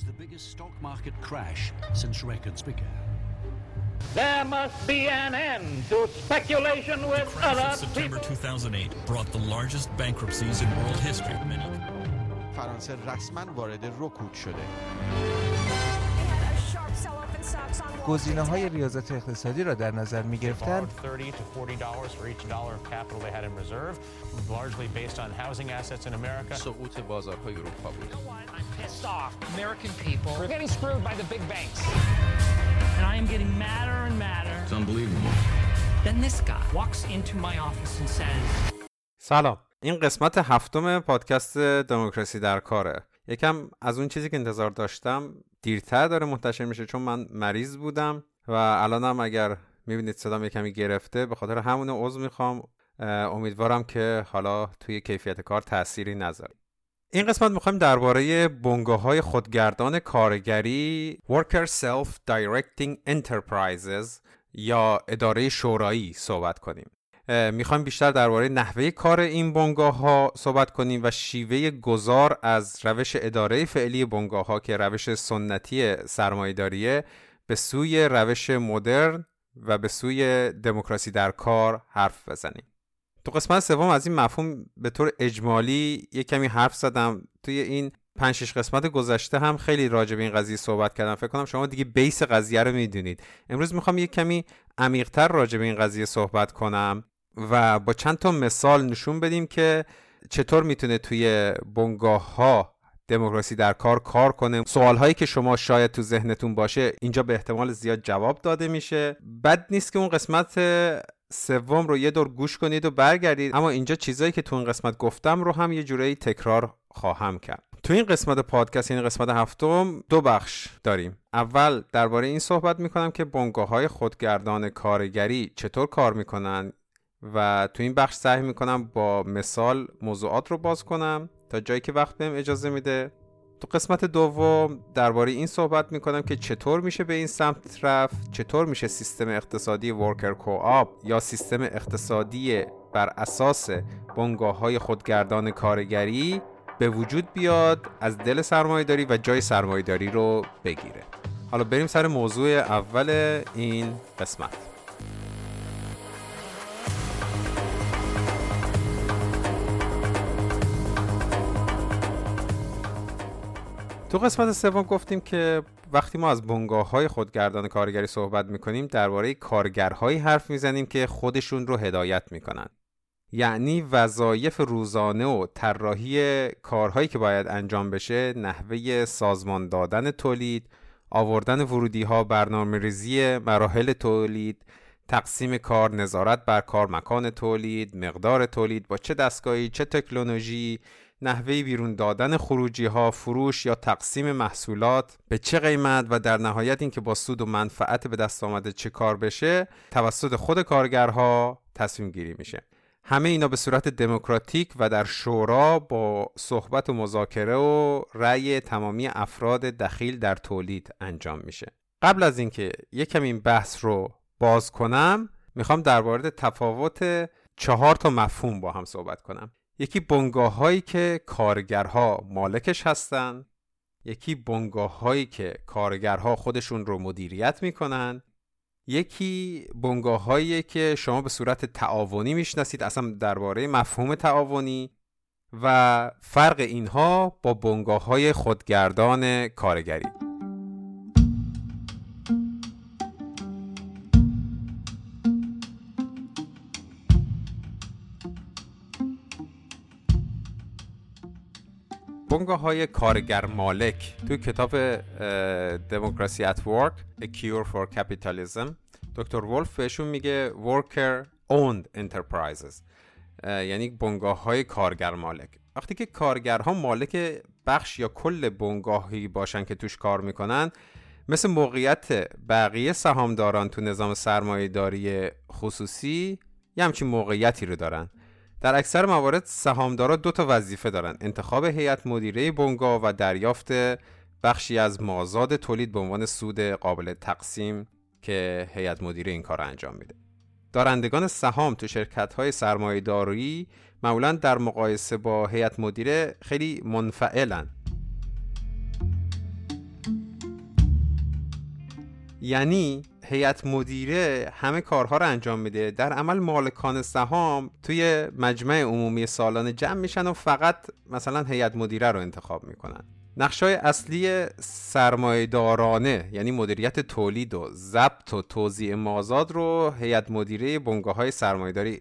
was the biggest stock market crash since records began. There must be an end to speculation with The crash other of September people. 2008 brought the largest bankruptcies in world history. Many فرانسه رسما وارد رکود شده گزینه های ریاضت اقتصادی را در نظر می گرفتن borrowed 30 to 40 dollars for each dollar of capital they had in reserve, largely based on housing assets in America. سقوط بازارهای اروپا بود I'm pissed off. American people, We're getting screwed by the big banks. and I am getting madder and madder. It's unbelievable. Then this guy walks into my office and says, سلام این قسمت هفتم پادکست دموکراسی در کاره یکم از اون چیزی که انتظار داشتم دیرتر داره منتشر میشه چون من مریض بودم و الانم اگر می‌بینید صدام یکمی گرفته به خاطر همون عضو می‌خوام امیدوارم که حالا توی کیفیت کار تأثیری نذاره این قسمت می‌خوایم درباره بنگاه های خودگردان کارگری Worker Self-Directing Enterprises یا اداره شورایی صحبت کنیم. می‌خوایم بیشتر درباره نحوه کار این بنگاه ها صحبت کنیم و شیوه گذار از روش اداره فعلی بنگاه ها که روش سنتی سرمایه‌داریه به سوی روش مدرن و به سوی دموکراسی در کار حرف بزنیم. تو قسمت سوم از این مفهوم به طور اجمالی یک کمی حرف زدم. توی این پنج شش قسمت گذشته هم خیلی راجع به این قضیه صحبت کردم. فکر کنم شما دیگه بیس قضیه رو می‌دونید. امروز می‌خوام یک کمی عمیقتر راجع به این قضیه صحبت کنم و با چند تا مثال نشون بدیم که چطور می‌تونه توی بنگاه ها دموکراسی در کار کار کنه. سوال هایی که شما شاید تو ذهنتون باشه اینجا به احتمال زیاد جواب داده میشه. بد نیست که اون قسمت سوم رو یه دور گوش کنید و برگردید. اما اینجا چیزایی که تو این قسمت گفتم رو هم یه جورایی تکرار خواهم کرد. تو این قسمت پادکست این قسمت هفتم دو بخش داریم. اول درباره این صحبت می‌کنم که بنگاه های خودگردان کارگری چطور کار می‌کنن و تو این بخش سعی می‌کنم با مثال موضوعات رو باز کنم تا جایی که وقت بهم اجازه میده. تو قسمت دوم درباره این صحبت می‌کنم که چطور میشه به این سمت رفت چطور میشه سیستم اقتصادی ورکر کوآپ یا سیستم اقتصادی بر اساس بنگاه های خودگردان کارگری به وجود بیاد از دل سرمایهداری و جای سرمایهداری رو بگیره. حالا بریم سر موضوع اول این قسمت. تو قسمت سوم گفتیم که وقتی ما از بنگاه های خودگردان کارگری صحبت می‌کنیم درباره کارگرهایی حرف می‌زنیم که خودشون رو هدایت می‌کنن. یعنی وظایف روزانه و طراحی کارهایی که باید انجام بشه نحوه سازمان دادن تولید آوردن ورودی ها برنامه ریزی مراحل تولید تقسیم کار نظارت بر کار مکان تولید مقدار تولید با چه دستگاهی چه تکنولوژی نحوه بیرون دادن خروجی ها فروش یا تقسیم محصولات به چه قیمت و در نهایت اینکه با سود و منفعت به دست آمده چه کار بشه توسط خود کارگرها تصمیم گیری میشه. همه اینا به صورت دموکراتیک و در شورا با صحبت و مذاکره و رأی تمامی افراد دخیل در تولید انجام میشه. قبل از اینکه یکم این بحث رو باز کنم می‌خوام درباره تفاوت چهار تا مفهوم با هم صحبت کنم. یکی بنگاه هایی که کارگرها مالکش هستن یکی بنگاه هایی که کارگرها خودشون رو مدیریت می‌کنن یکی بنگاه هایی که شما به صورت تعاونی می‌شناسید اصلا درباره مفهوم تعاونی و فرق اینها با بنگاه های خودگردان کارگری. بنگاه های کارگر مالک توی کتاب دموکراسی ات ورک A Cure for Capitalism دکتر ولف بهشون میگه Worker Owned Enterprises یعنی بنگاه های کارگر مالک. وقتی که کارگرها مالک بخش یا کل بنگاهی باشن که توش کار می‌کنن مثل موقعیت بقیه سهامداران تو نظام سرمایه داری خصوصی یه همچین موقعیتی رو دارن. در اکثر موارد سهامدارا دو تا وظیفه دارند انتخاب هیئت مدیره بونگا و دریافت بخشی از مازاد تولید به عنوان سود قابل تقسیم که هیئت مدیره این کار انجام میده. دارندگان سهام تو شرکت های سرمایه معمولا در مقایسه با هیئت مدیره خیلی منفعلن. یعنی هیئت مدیره همه کارها رو انجام میده. در عمل مالکان سهام توی مجمع عمومی سالانه جمع میشن و فقط مثلا هیئت مدیره رو انتخاب می‌کنن. نقشای اصلی سرمایه‌دارانه یعنی مدیریت تولید و ضبط و توزیع مازاد رو هیئت مدیره بنگاه های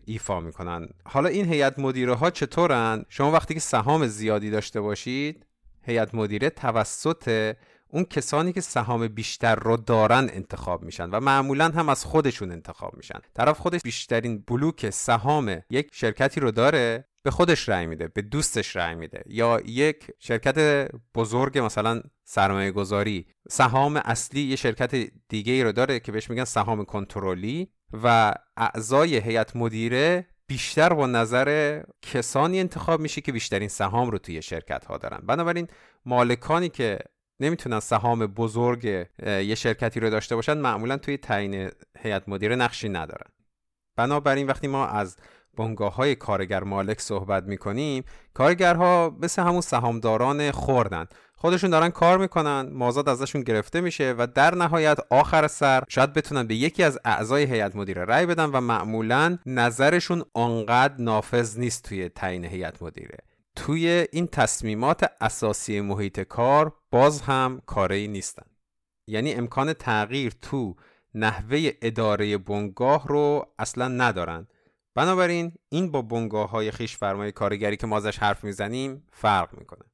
ایفا می‌کنن. حالا این هیئت مدیره ها چطورن؟ شما وقتی که سهام زیادی داشته باشید هیئت مدیره توسط اون کسانی که سهام بیشتر رو دارن انتخاب میشن و معمولا هم از خودشون انتخاب میشن. طرف خودش بیشترین بلوک سهام یک شرکتی رو داره به خودش رأی میده به دوستش رأی میده یا یک شرکت بزرگ مثلا سرمایه گذاری سهام اصلی یه شرکت دیگه ای رو داره که بهش میگن سهام کنترلی و اعضای هیئت مدیره بیشتر با نظر کسانی انتخاب میشه که بیشترین سهام رو توی شرکت ها دارن. بنابراین مالکانی که نمی‌تونن سهام بزرگ یه شرکتی رو داشته باشن معمولا توی تعیین هیئت مدیره نقشی ندارن. بنابراین وقتی ما از بنگاه های کارگر مالک صحبت می‌کنیم کارگرها مثل همون سهامداران خوردن. خودشون دارن کار می‌کنن مازاد ازشون گرفته میشه و در نهایت آخر سر شاید بتونن به یکی از اعضای هیئت مدیره رأی بدن و معمولا نظرشون آنقدر نافذ نیست توی تعیین هیئت مدیره. توی این تصمیمات اساسی محیط کار باز هم کاری نیستن. یعنی امکان تغییر تو نحوه اداره بنگاه رو اصلا ندارن. بنابراین این با بنگاه های خیش فرمای کارگری که ما ازش حرف می‌زنیم فرق می‌کنه.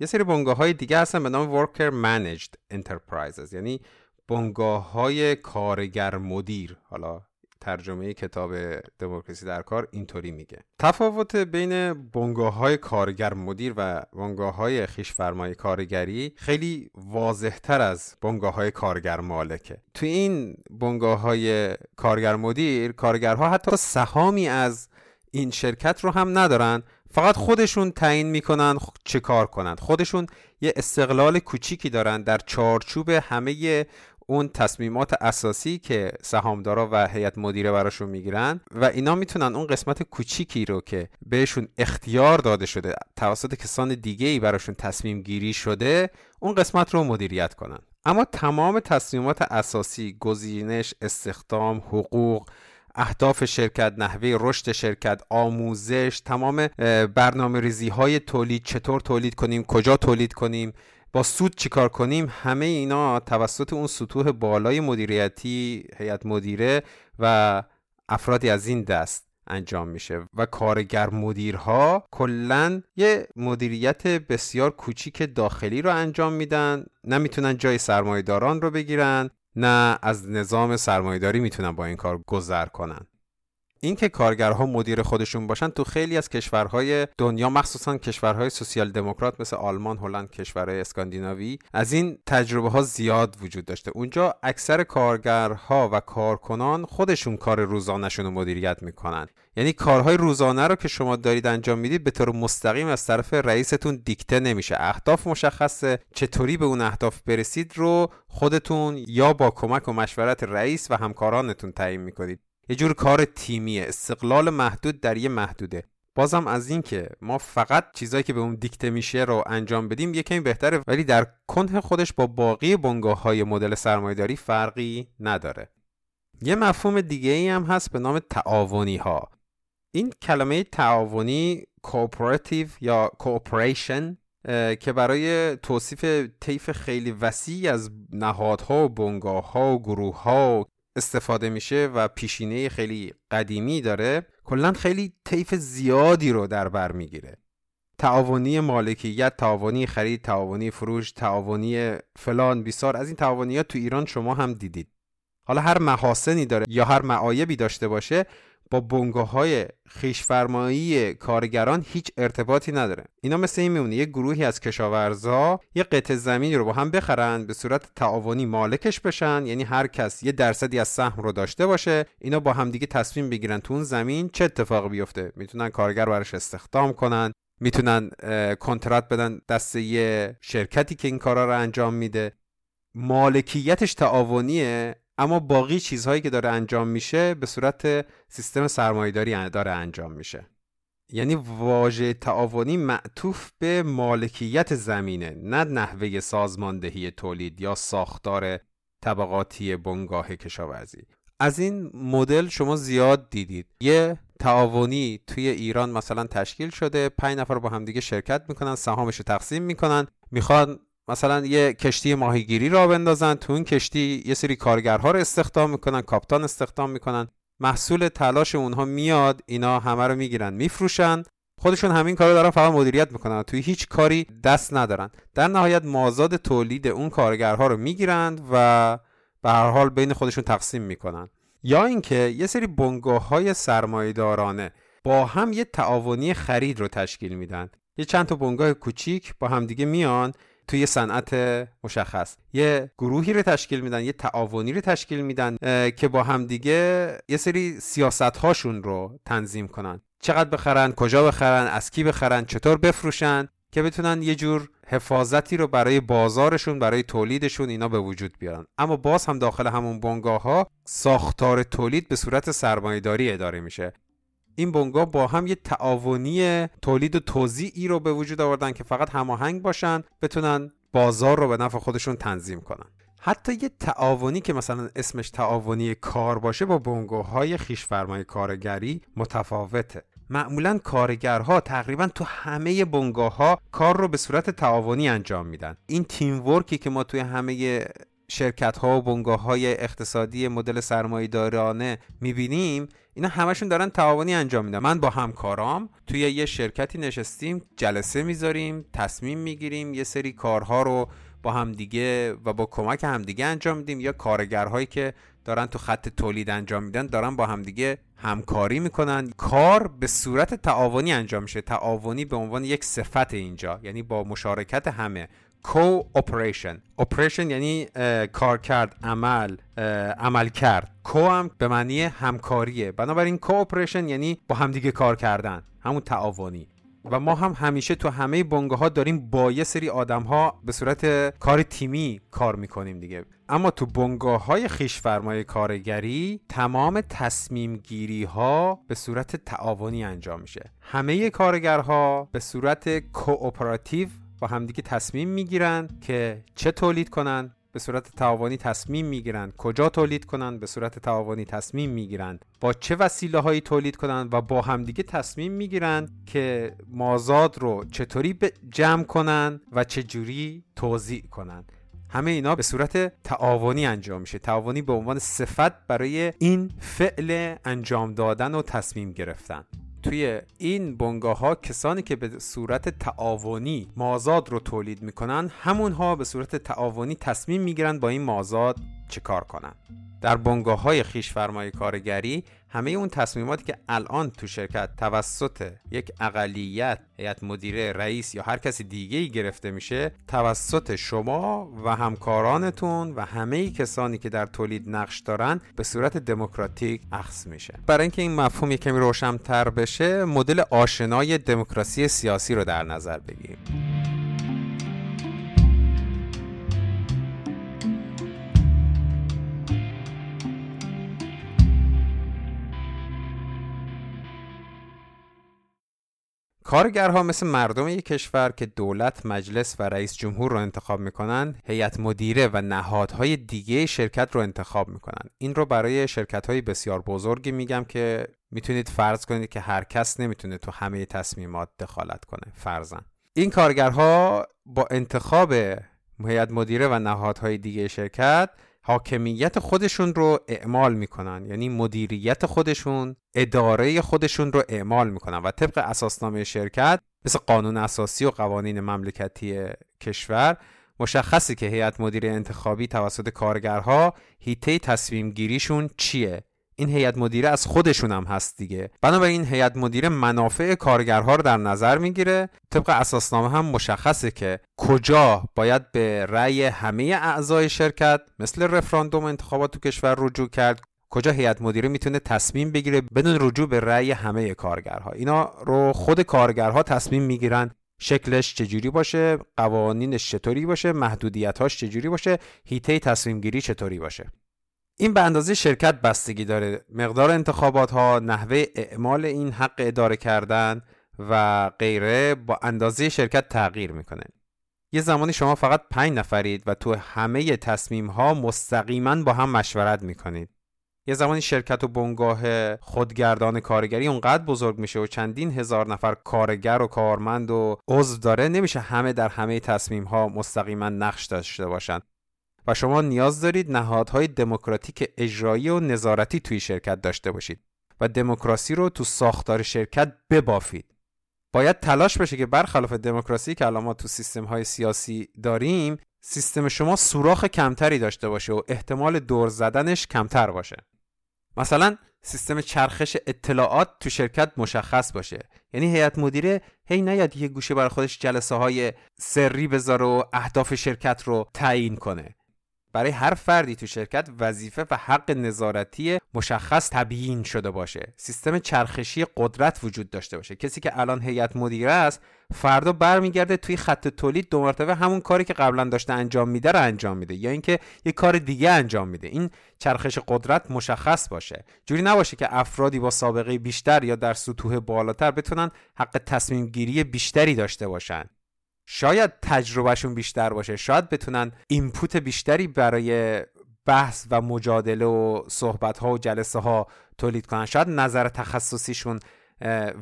یه سری بنگاه های دیگه هستن به نام Worker Managed Enterprises یعنی بنگاه های کارگر مدیر. حالا ترجمه کتاب دموکراسی در کار اینطوری میگه. تفاوت بین بنگاه های کارگر مدیر و بنگاه های خیش کارگری خیلی واضح تر از بنگاه های کارگر مالکه. تو این بنگاه های کارگر مدیر کارگرها حتی سهامی از این شرکت رو هم ندارن. فقط خودشون تعیین می‌کنن چه کار کنند خودشون یه استقلال کوچیکی دارن در چارچوب همه اون تصمیمات اساسی که سهامدارا و هیئت مدیره براشون می‌گیرن و اینا می‌تونن اون قسمت کوچیکی رو که بهشون اختیار داده شده توسط کسان دیگه ای براشون تصمیم گیری شده اون قسمت رو مدیریت کنن. اما تمام تصمیمات اساسی گزینش استخدام حقوق اهداف شرکت نحوه رشد شرکت آموزش تمام برنامه ریزی های تولید چطور تولید کنیم کجا تولید کنیم با سود چیکار کنیم؟ همه اینا توسط اون سطوح بالای مدیریتی هیئت مدیره و افرادی از این دست انجام میشه و کارگر مدیرها کلا یه مدیریت بسیار کوچیک داخلی رو انجام میدن. نمی‌تونن جای سرمایهداران رو بگیرن نه از نظام سرمایهداری می‌تونن با این کار گذر کنن. اینکه کارگرها مدیر خودشون باشن تو خیلی از کشورهای دنیا مخصوصا کشورهای سوسیال دموکرات مثل آلمان، هلند، کشورهای اسکاندیناوی از این تجربه ها زیاد وجود داشته. اونجا اکثر کارگرها و کارکنان خودشون کار روزانهشون رو مدیریت می‌کنن. یعنی کارهای روزانه رو که شما دارید انجام می‌دید به طور مستقیم از طرف رئیستون دیکته نمیشه اهداف مشخصه چطوری به اون اهداف برسید رو خودتون یا با کمک و مشورت رئیس و همکارانتون تعیین می‌کنید یه جور کار تیمیه. استقلال محدود در یه محدوده. بازم از این که ما فقط چیزایی که به اون دیکته میشه رو انجام بدیم یه کمی بهتره ولی در کنه خودش با باقی بنگاه های مدل سرمایداری فرقی نداره. یه مفهوم دیگه ای هم هست به نام تعاونی ها این کلمه تعاونی کوپراتیو یا کوپریشن که برای توصیف طیف خیلی وسیعی از نهادها و بنگاه ها و گروه ها استفاده میشه و پیشینه خیلی قدیمی داره کلا خیلی طیف زیادی رو در بر می‌گیره. تعاونی مالکیت تعاونی خرید تعاونی فروش تعاونی فلان بیسار از این تعاونیات تو ایران شما هم دیدید. حالا هر محاسنی داره یا هر معایبی داشته باشه با بنگاه های خیشفرمایی کارگران هیچ ارتباطی نداره. اینا مثل این میمونه یه گروهی از کشاورزا یه قطع زمینی رو با هم بخرن به صورت تعاونی مالکش بشن یعنی هر کس یه درصدی از سهم رو داشته باشه اینا با همدیگه تصمیم بگیرن تو اون زمین چه اتفاقی بیفته. می‌تونن کارگر براش استخدام کنن می‌تونن کنترات بدن دست یه شرکتی که این کارا رو انجام میده. مالکیتش تعاونیه. اما باقی چیزهایی که داره انجام میشه به صورت سیستم سرمایهداری داره انجام میشه. یعنی واژه تعاونی معطوف به مالکیت زمینه نه نحوه سازماندهی تولید یا ساختار طبقاتی بنگاه کشاورزی. از این مدل شما زیاد دیدید. یه تعاونی توی ایران مثلا تشکیل شده پنج نفر با همدیگه شرکت می‌کنن سهامش رو تقسیم می‌کنن می‌خوان مثلا یه کشتی ماهیگیری را بندازن تو اون کشتی یه سری کارگرها رو استخدام می‌کنن کاپتان استخدام می‌کنن. محصول تلاش اونها میاد اینا همه رو می‌گیرن میفروشن. خودشون همین کارو دارن فقط مدیریت می‌کنن توی هیچ کاری دست ندارن. در نهایت مازاد تولید اون کارگرها رو می‌گیرند و به هر حال بین خودشون تقسیم می‌کنن. یا اینکه یه سری بنگاه های سرمایه‌دارانه با هم یه تعاونی خرید رو تشکیل میدن. یه چند تا بنگاه کوچیک با همدیگه میان. توی یه صنعت مشخص. یه گروهی رو تشکیل میدن یه تعاونی رو تشکیل میدن که با همدیگه یه سری سیاست هاشون رو تنظیم کنن. چقدر بخرن کجا بخرن از کی بخرن چطور بفروشن که بتونن یه جور حفاظتی رو برای بازارشون برای تولیدشون اینا به وجود بیارن. اما باز هم داخل همون بنگاه ها ساختار تولید به صورت سرمایهداری اداره میشه. این بنگاه با هم یه تعاونی تولید و توزیعی رو به وجود آوردن که فقط هماهنگ باشن بتونن بازار رو به نفع خودشون تنظیم کنن. حتی یه تعاونی که مثلا اسمش تعاونی کار باشه با بنگاه های خیش کارگری متفاوته. معمولا کارگرها تقریبا تو همه بنگاه ها کار رو به صورت تعاونی انجام میدن. این تیم ورکی که ما توی همه شرکت ها و بنگاه های اقتصادی مدل سرمایه دارانه می‌بینیم اینا همشون دارن تعاونی انجام میدن. من با همکارام توی یه شرکتی نشستیم جلسه می‌ذاریم تصمیم می‌گیریم یه سری کارها رو با همدیگه و با کمک همدیگه انجام میدیم. یا کارگرهایی که دارن تو خط تولید انجام میدن دارن با همدیگه همکاری می‌کنن. کار به صورت تعاونی انجام میشه. تعاونی به عنوان یک صفت اینجا یعنی با مشارکت همه. co-operation operation یعنی کار کرد عمل عمل کرد کو هم به معنی همکاریه. بنابراین کو اپریشن یعنی با همدیگه کار کردن. همون تعاونی. و ما هم همیشه تو همه بنگاه ها داریم با یه سری آدم ها به صورت کار تیمی کار می‌کنیم دیگه. اما تو بنگاه های خیش فرمای کارگری تمام تصمیم گیری ها به صورت تعاونی انجام میشه. همه کارگرها به صورت کوپراتیو با همدیگه تصمیم می‌گیرن که چه تولید کنن به صورت تعاونی تصمیم می‌گیرند کجا تولید کنند به صورت تعاونی تصمیم می‌گیرند با چه وسیله هایی تولید کنند و با همدیگه تصمیم می‌گیرند که مازاد رو چطوری جمع کنند و چجوری توضیح کنند همه اینا به صورت تعاونی انجام میشه. تعاونی به عنوان صفت برای این فعل انجام دادن و تصمیم گرفتن. توی این بنگاه ها کسانی که به صورت تعاونی مازاد رو تولید می‌کنن همونها به صورت تعاونی تصمیم می‌گیرن با این مازاد چه کار کنن در بنگاه های خیش فرمای کارگری همه اون تصمیماتی که الان تو شرکت توسط یک اقلیت هیئت مدیره رئیس یا هر کسی دیگه ای گرفته میشه توسط شما و همکارانتون و همه کسانی که در تولید نقش دارن به صورت دموکراتیک اخذ میشه. برای اینکه این مفهوم کمی روشنتر بشه مدل آشنای دموکراسی سیاسی رو در نظر بگیریم. کارگرها مثل مردم یک کشور که دولت، مجلس و رئیس جمهور رو انتخاب می‌کنن، هیئت مدیره و نهادهای دیگه شرکت رو انتخاب می‌کنن. این رو برای شرکت های بسیار بزرگی میگم که می‌تونید فرض کنید که هر کس نمی‌تونه تو همه تصمیمات دخالت کنه فرزن. این کارگرها با انتخاب هیئت مدیره و نهادهای دیگه شرکت حاکمیت خودشون رو اعمال می‌کنن. یعنی مدیریت خودشون اداره خودشون رو اعمال می‌کنن و طبق اساسنامه شرکت مثل قانون اساسی و قوانین مملکتی کشور مشخصی که هیئت مدیره انتخابی توسط کارگرها هیته تصمیم گیریشون چیه. این هیئت مدیره از خودشون هم هست دیگه. بنابراین هیئت مدیره منافع کارگرها رو در نظر می‌گیره. طبق اساسنامه هم مشخصه که کجا باید به رأی همه اعضای شرکت مثل رفراندوم انتخابات تو کشور رجوع کرد کجا هیئت مدیره می‌تونه تصمیم بگیره بدون رجوع به رأی همه کارگرها. اینا رو خود کارگرها تصمیم می‌گیرن شکلش چجوری باشه قوانینش چطوری باشه محدودیتاش چجوری باشه هیته تصمیم گیری چطوری باشه. این به اندازه شرکت بستگی داره. مقدار انتخابات ها نحوه اعمال این حق اداره کردن و غیره با اندازه شرکت تغییر می‌کنه. یه زمانی شما فقط پنج نفرید و تو همه تصمیم ها مستقیما با هم مشورت می‌کنید. یه زمانی شرکت و بنگاه خودگردان کارگری اونقدر بزرگ میشه و چندین هزار نفر کارگر و کارمند و عضو داره نمیشه همه در همه تصمیم ها مستقیما نقش داشته باشن. و شما نیاز دارید نهادهای دموکراتیک اجرایی و نظارتی توی شرکت داشته باشید و دموکراسی رو تو ساختار شرکت ببافید. باید تلاش بشه که برخلاف دموکراسی که الان ما تو سیستم های سیاسی داریم سیستم شما سوراخ کمتری داشته باشه و احتمال دور زدنش کمتر باشه. مثلا سیستم چرخش اطلاعات تو شرکت مشخص باشه. یعنی هیئت مدیره هی نیاد یه گوشه برای خودش جلسه های سری بذاره و اهداف شرکت رو تعیین کنه. برای هر فردی تو شرکت وظیفه و حق نظارتی مشخص تبیین شده باشه. سیستم چرخشی قدرت وجود داشته باشه. کسی که الان هیئت مدیره است فردا برمیگرده توی خط تولید دو مرتبه همون کاری که قبلا داشته انجام میده رو انجام میده یا اینکه یه کار دیگه انجام میده. این چرخش قدرت مشخص باشه. جوری نباشه که افرادی با سابقه بیشتر یا در سطوح بالاتر بتونن حق تصمیم گیری بیشتری داشته باشن. شاید تجربهشون بیشتر باشه شاید بتونن اینپوت بیشتری برای بحث و مجادله و صحبت ها و جلسه ها تولید کنن. شاید نظر تخصصیشون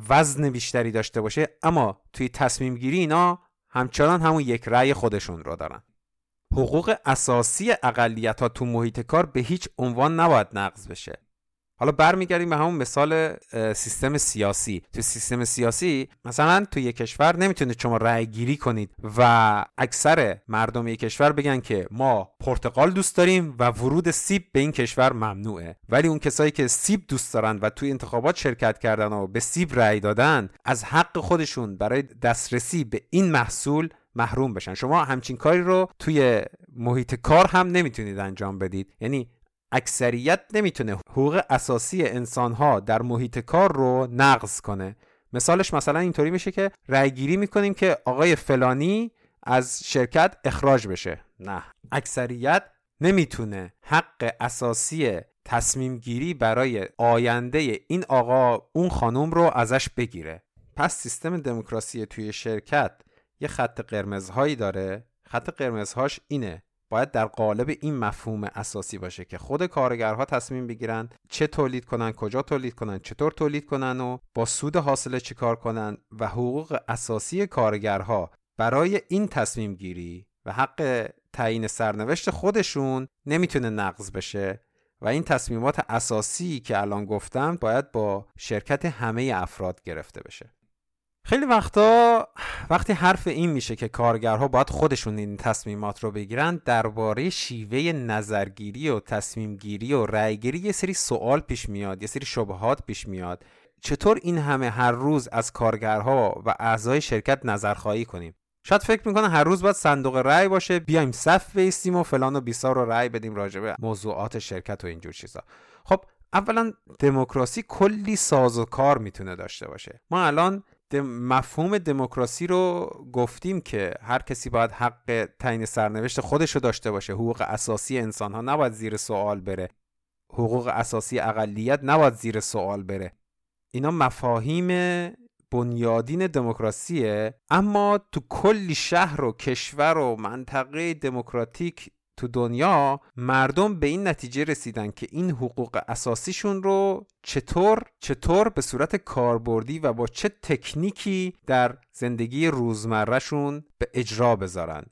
وزن بیشتری داشته باشه اما توی تصمیم گیری اینا همچنان همون یک رأی خودشون رو دارن. حقوق اساسی اقلیت ها تو محیط کار به هیچ عنوان نباید نقض بشه. حالا برمیگردیم به همون مثال سیستم سیاسی. تو سیستم سیاسی مثلا تو یک کشور نمی‌تونید شما رأی گیری کنید و اکثر مردم یک کشور بگن که ما پرتقال دوست داریم و ورود سیب به این کشور ممنوعه. ولی اون کسایی که سیب دوست دارن و توی انتخابات شرکت کردن و به سیب رأی دادن از حق خودشون برای دسترسی به این محصول محروم بشن. شما همچین کاری رو توی محیط کار هم نمی‌تونید انجام بدید. یعنی اکثریت نمی‌تونه حقوق اساسی انسانها در محیط کار رو نقض کنه. مثالش مثلا اینطوری میشه که رأی گیری می‌کنیم که آقای فلانی از شرکت اخراج بشه. نه اکثریت نمی‌تونه حق اساسی تصمیم گیری برای آینده این آقا اون خانم رو ازش بگیره. پس سیستم دموکراسی توی شرکت یه خط قرمزهایی داره. خط قرمزهاش اینه. باید در قالب این مفهوم اساسی باشه که خود کارگرها تصمیم بگیرن چه تولید کنن کجا تولید کنن چطور تولید کنن و با سود حاصله چیکار کنن و حقوق اساسی کارگرها برای این تصمیم گیری و حق تعیین سرنوشت خودشون نمی‌تونه نقض بشه و این تصمیمات اساسی که الان گفتم باید با شرکت همه افراد گرفته بشه. خیلی وقتا وقتی حرف این میشه که کارگرها باید خودشون این تصمیمات رو بگیرن درباره شیوه نظرگیری و تصمیمگیری و رأیگیری یه سری سوال پیش میاد یه سری شبهات پیش میاد. چطور این همه هر روز از کارگرها و اعضای شرکت نظرخواهی کنیم؟ شاید فکر می‌کنن هر روز باید صندوق رأی باشه بیایم صف بیستیم و فلان و بیسار رو رأی بدیم راجع به موضوعات شرکت و اینجور چیزا. خب اولا دموکراسی کلی ساز و کار می‌تونه داشته باشه. ما الان مفهوم دموکراسی رو گفتیم که هر کسی باید حق تعیین سرنوشت خودش رو داشته باشه. حقوق اساسی انسان ها نباید زیر سوال بره. حقوق اساسی اقلیت نباید زیر سوال بره. اینا مفاهیم بنیادین دموکراسیه. اما تو کلی شهر و کشور و منطقه دموکراتیک تو دنیا مردم به این نتیجه رسیدن که این حقوق اساسیشون رو چطور چطور به صورت کاربردی و با چه تکنیکی در زندگی روزمرهشون به اجرا بذارن.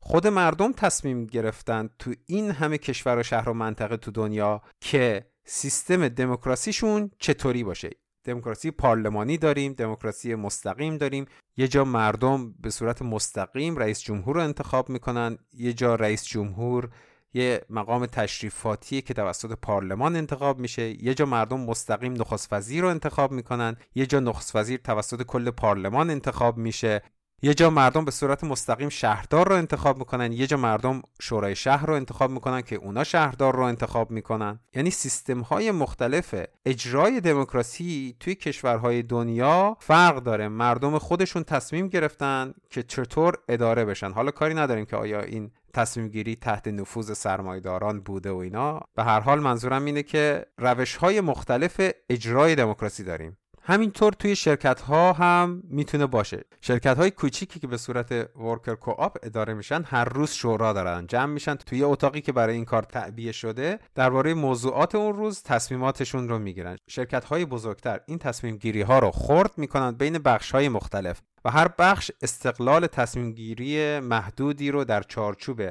خود مردم تصمیم گرفتن تو این همه کشور و شهر و منطقه تو دنیا که سیستم دموکراسیشون چطوری باشه. دموکراسی پارلمانی داریم دموکراسی مستقیم داریم. یه جا مردم به صورت مستقیم رئیس جمهور رو انتخاب می‌کنن. یه جا رئیس جمهور یه مقام تشریفاتی که توسط پارلمان انتخاب میشه. یه جا مردم مستقیم نخست وزیر رو انتخاب می‌کنن. یه جا نخست وزیر توسط کل پارلمان انتخاب میشه. یه جا مردم به صورت مستقیم شهردار رو انتخاب می‌کنن یه جا مردم شورای شهر رو انتخاب می‌کنن که اونا شهردار رو انتخاب می‌کنن. یعنی سیستم های مختلف اجرای دموکراسی توی کشورهای دنیا فرق داره. مردم خودشون تصمیم گرفتن که چطور اداره بشن. حالا کاری نداریم که آیا این تصمیم گیری تحت نفوذ سرمایداران بوده و اینا. به هر حال منظورم اینه که روش های مختلف اجرای دموکراسی داریم. همینطور توی شرکت ها هم می‌تونه باشه. شرکت های کوچیکی که به صورت ورکر کوآپ اداره میشن هر روز شورا دارن جمع میشن. توی اتاقی که برای این کار تعبیه شده درباره موضوعات اون روز تصمیماتشون رو می‌گیرن. شرکت های بزرگتر این تصمیم گیری ها رو خرد می‌کنن بین بخش های مختلف و هر بخش استقلال تصمیم گیری محدودی رو در چارچوب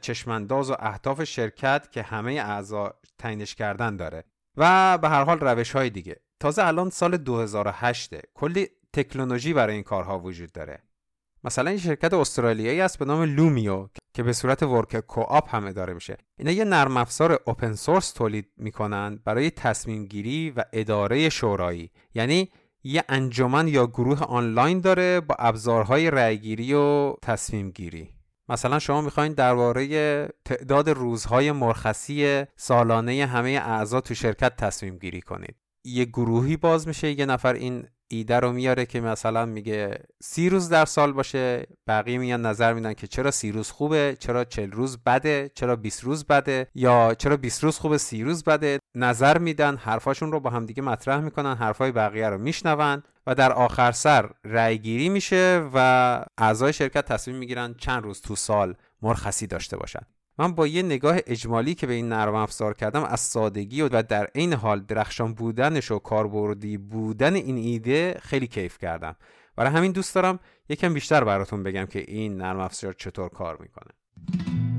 چشمانداز و اهداف شرکت که همه اعضا تعیینش کردن داره. و به هر حال روش های دیگه. تازه الان سال 2008 کلی تکنولوژی برای این کارها وجود داره. مثلا این شرکت استرالیایی است به نام لومیو که به صورت work co-op هم اداره میشه. اینا یه نرم افزار open source تولید می‌کنن برای تصمیم گیری و اداره شورایی. یعنی یه انجمن یا گروه آنلاین داره با ابزارهای رأیگیری و تصمیم گیری مثلا شما می‌خواین درباره تعداد روزهای مرخصی سالانه همه اعضا تو شرکت تصمیم گیری کنید. یه گروهی باز میشه یه نفر این ایده رو میاره که مثلا میگه سی روز در سال باشه بقیه میان نظر میدن که چرا سی روز خوبه چرا چل روز بده چرا 20 روز بده یا چرا 20 روز خوبه سی روز بده. نظر میدن حرفاشون رو با همدیگه مطرح می‌کنن حرفای بقیه رو میشنون و در آخر سر رأی گیری میشه و اعضای شرکت تصمیم می‌گیرن چند روز تو سال مرخصی داشته باشن. من با یه نگاه اجمالی که به این نرم افزار کردم از سادگی و در عین حال درخشان بودنش و کاربردی بودن این ایده خیلی کیف کردم. برای همین دوست دارم یکم بیشتر براتون بگم که این نرم افزار چطور کار می‌کنه.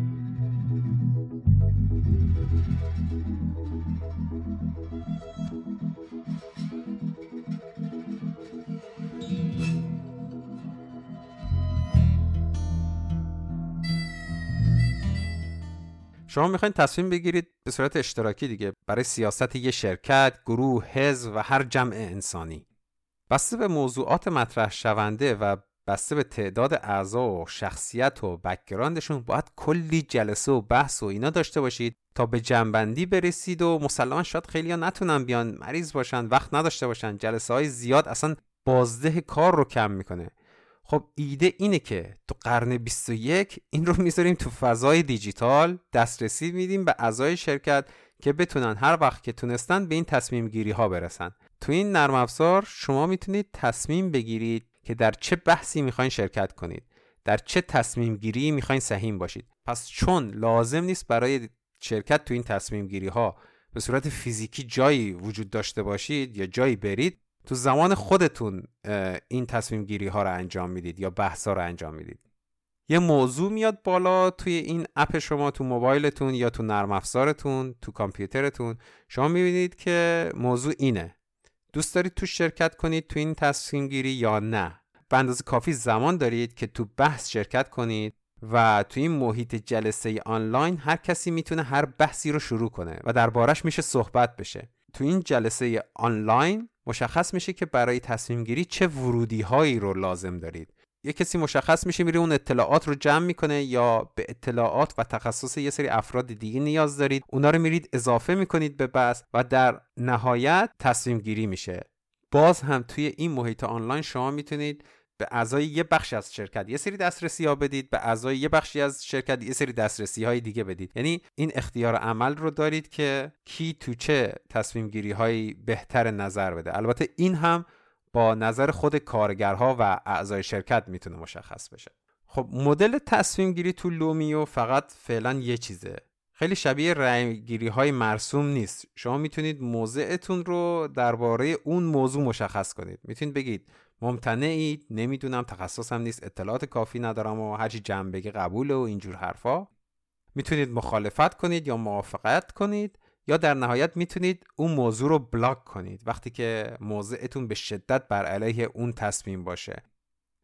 شما می‌خواین تصمیم بگیرید به صورت اشتراکی دیگه برای سیاست یه شرکت، گروه، حزب و هر جمع انسانی. بسته به موضوعات مطرح شونده و بسته به تعداد اعضا و شخصیت و background شون باید کلی جلسه و بحث و اینا داشته باشید تا به جمع‌بندی برسید و مسلما شاید خیلی ها نتونن بیان مریض باشن وقت نداشته باشن جلسه های زیاد اصلا بازده کار رو کم می‌کنه خب ایده اینه که تو قرن 21 این رو می‌ذاریم تو فضای دیجیتال دسترسی میدیم به اعضای شرکت که بتونن هر وقت که تونستن به این تصمیم گیری ها برسن. تو این نرم افزار شما می‌تونید تصمیم بگیرید که در چه بحثی می‌خواین شرکت کنید. در چه تصمیم گیری می‌خواین سهیم باشید. پس چون لازم نیست برای شرکت تو این تصمیم گیری ها به صورت فیزیکی جایی وجود داشته باشید یا جایی برید تو زمان خودتون این تصمیم گیری ها رو انجام می‌دید یا بحث ها رو انجام می‌دید؟ یه موضوع میاد بالا توی این اپ شما تو موبایلتون یا تو نرم افزارتون تو کامپیوترتون. شما می‌بینید که موضوع اینه. دوست دارید تو شرکت کنید تو این تصمیم گیری یا نه. به اندازه کافی زمان دارید که تو بحث شرکت کنید و تو این محیط جلسه آنلاین هر کسی می‌تونه هر بحثی رو شروع کنه و دربارش میشه صحبت بشه. تو این جلسه آنلاین مشخص میشه که برای تصمیم گیری چه ورودی هایی رو لازم دارید. یه کسی مشخص میشه میره اون اطلاعات رو جمع می‌کنه یا به اطلاعات و تخصص یه سری افراد دیگه نیاز دارید. اونا رو میرید اضافه می‌کنید به بحث و در نهایت تصمیم گیری میشه. باز هم توی این محیط آنلاین شما می‌تونید به اعضای یه بخش از شرکت یه سری دسترسی ها بدید به اعضای یه بخشی از شرکت یه سری دسترسی های دیگه بدید. یعنی این اختیار عمل رو دارید که کی تو چه تصمیم گیری هایی بهتر نظر بده. البته این هم با نظر خود کارگرها و اعضای شرکت می‌تونه مشخص بشه. خب مدل تصمیم گیری تو Loomio فقط فعلا یه چیزه. خیلی شبیه رأی گیری های مرسوم نیست. شما می‌تونید موضعتون رو درباره اون موضوع مشخص کنید. می‌تونید بگید ممتنعید. نمی‌دونم تخصصم نیست اطلاعات کافی ندارم و هرچی جمع بگه قبول و اینجور حرفا. می‌تونید مخالفت کنید یا موافقت کنید یا در نهایت می‌تونید اون موضوع رو block کنید وقتی که موضعتون به شدت بر علیه اون تصمیم باشه.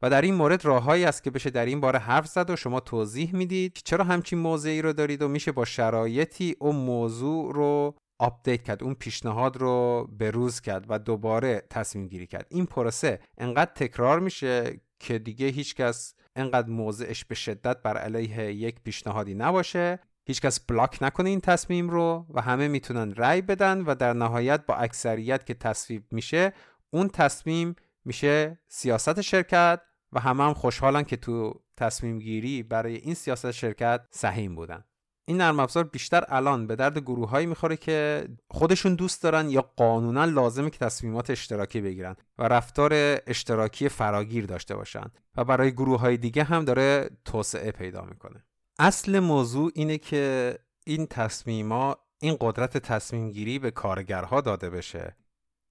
و در این مورد راههایی است که بشه در این باره حرف زد و شما توضیح می‌دید که چرا همچین موضعی رو دارید و میشه با شرایطی اون موضوع رو update کرد اون پیشنهاد رو به روز کرد و دوباره تصمیم گیری کرد. این پروسه انقدر تکرار میشه که دیگه هیچکس انقدر موضعش به شدت بر علیه یک پیشنهادی نباشه. هیچکس بلاک نکنه این تصمیم رو و همه می‌تونن رأی بدن و در نهایت با اکثریت که تصویب میشه اون تصمیم میشه سیاست شرکت و همه هم خوشحالن که تو تصمیم گیری برای این سیاست شرکت سهیم بودن. این نرم افزار بیشتر الان به درد گروههایی می‌خوره که خودشون دوست دارن یا قانونا لازمه که تصمیمات اشتراکی بگیرن و رفتار اشتراکی فراگیر داشته باشن و برای گروه های دیگه هم داره توسعه پیدا می‌کنه. اصل موضوع اینه که این تصمیما این قدرت تصمیم گیری به کارگرها داده بشه.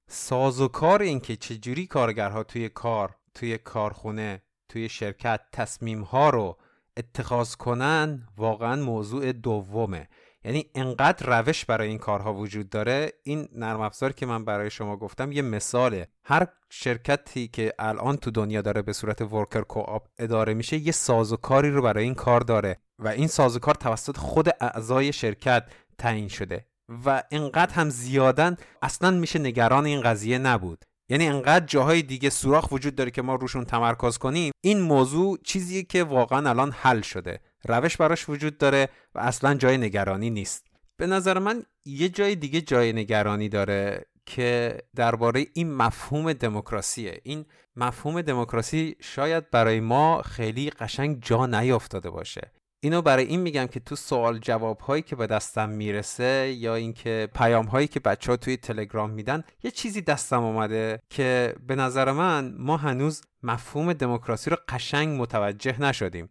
ساز و کار این که چجوری کارگرها توی کار توی کارخونه توی شرکت تصمیم ها رو اتخاذ کنن واقعا موضوع دومه. یعنی انقدر روش برای این کارها وجود داره این نرم افزار که من برای شما گفتم یه مثاله. هر شرکتی که الان تو دنیا داره به صورت ورکر کوآپ اداره میشه یه سازوکاری رو برای این کار داره و این سازوکار توسط خود اعضای شرکت تعیین شده و انقدر هم زیادن اصلا میشه نگران این قضیه نبود. یعنی انقدر جاهای دیگه سوراخ وجود داره که ما روشون تمرکز کنیم این موضوع چیزیه که واقعا الان حل شده. روش براش وجود داره و اصلا جای نگرانی نیست. به نظر من یه جای دیگه جای نگرانی داره که درباره این مفهوم دموکراسیه. این مفهوم دموکراسی شاید برای ما خیلی قشنگ جا نیافتاده باشه. اینو برای این میگم که تو سوال جواب هایی که به دستم می‌رسه یا اینکه پیام هایی که بچه ها توی تلگرام میدن یه چیزی دستم اومده که به نظر من ما هنوز مفهوم دموکراسی رو قشنگ متوجه نشدیم.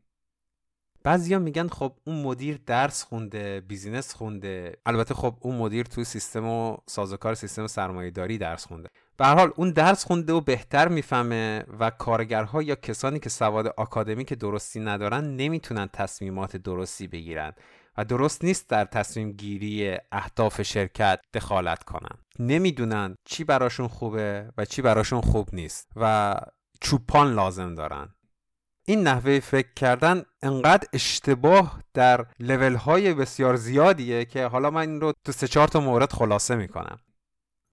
بعضیا میگن خب اون مدیر درس خونده بیزینس خونده. البته خب اون مدیر تو سیستم و سازوکار سیستم سرمایه داری درس خونده. به حال اون درس خونده و بهتر می‌فهمه و کارگرها یا کسانی که سواد آکادمیک درستی ندارن نمی‌تونن تصمیمات درستی بگیرن و درست نیست در تصمیم گیری اهداف شرکت دخالت کنن. نمی‌دونن چی براشون خوبه و چی براشون خوب نیست و چوپان لازم دارن. این نحوه فکر کردن انقدر اشتباه در لول های بسیار زیادیه که حالا من این رو تو سه چهار تا مورد خلاصه می‌کنم.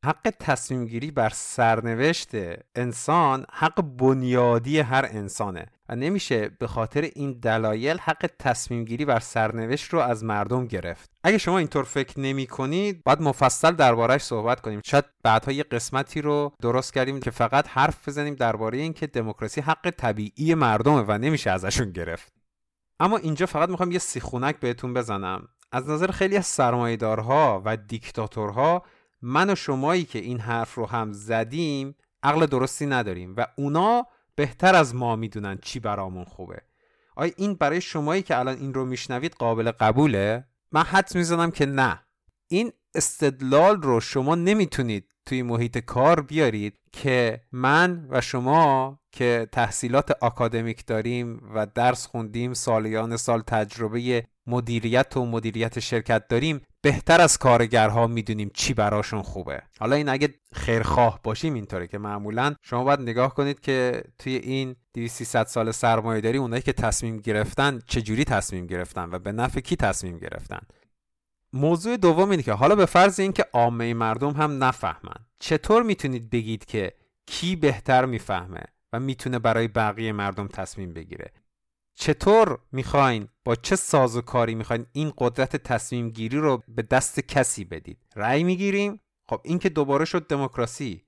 حق تصمیم گیری بر سرنوشت انسان حق بنیادی هر انسانه و نمیشه به خاطر این دلایل حق تصمیم گیری بر سرنوشت رو از مردم گرفت. اگه شما اینطور فکر نمی کنید باید مفصل دربارهش صحبت کنیم. شاید بعدها یه قسمتی رو درست کردیم که فقط حرف بزنیم درباره اینکه دموکراسی حق طبیعی مردمه و نمیشه ازشون گرفت. اما اینجا فقط می‌خوام یه سیخونک بهتون بزنم. از نظر خیلی از سرمایه‌دارها و دیکتاتورها من و شمایی که این حرف رو هم زدیم عقل درستی نداریم و اونا بهتر از ما می‌دونن چی برامون خوبه آیا این برای شمایی که الان این رو میشنوید قابل قبوله؟ من حد می‌زنم که نه این استدلال رو شما نمی‌تونید توی محیط کار بیارید که من و شما که تحصیلات آکادمیک داریم و درس خوندیم سالیان سال تجربه مدیریت و مدیریت شرکت داریم بهتر از کارگرها می‌دونیم چی براشون خوبه. حالا این اگه خیرخواه باشیم اینطوره که معمولا شما باید نگاه کنید که توی این 200 سال سرمایه داری اونایی که تصمیم گرفتن چجوری تصمیم گرفتن و به نفع کی تصمیم گرفتن. موضوع دوم اینه که حالا به فرض اینکه عامه مردم هم نفهمن چطور می‌تونید بگید که کی بهتر می‌فهمه؟ می‌تونه برای بقیه مردم تصمیم بگیره. چطور می‌خواین با چه ساز و کاری می‌خواین این قدرت تصمیم گیری رو به دست کسی بدید؟ رأی می‌گیریم؟ خب این که دوباره شد دموکراسی.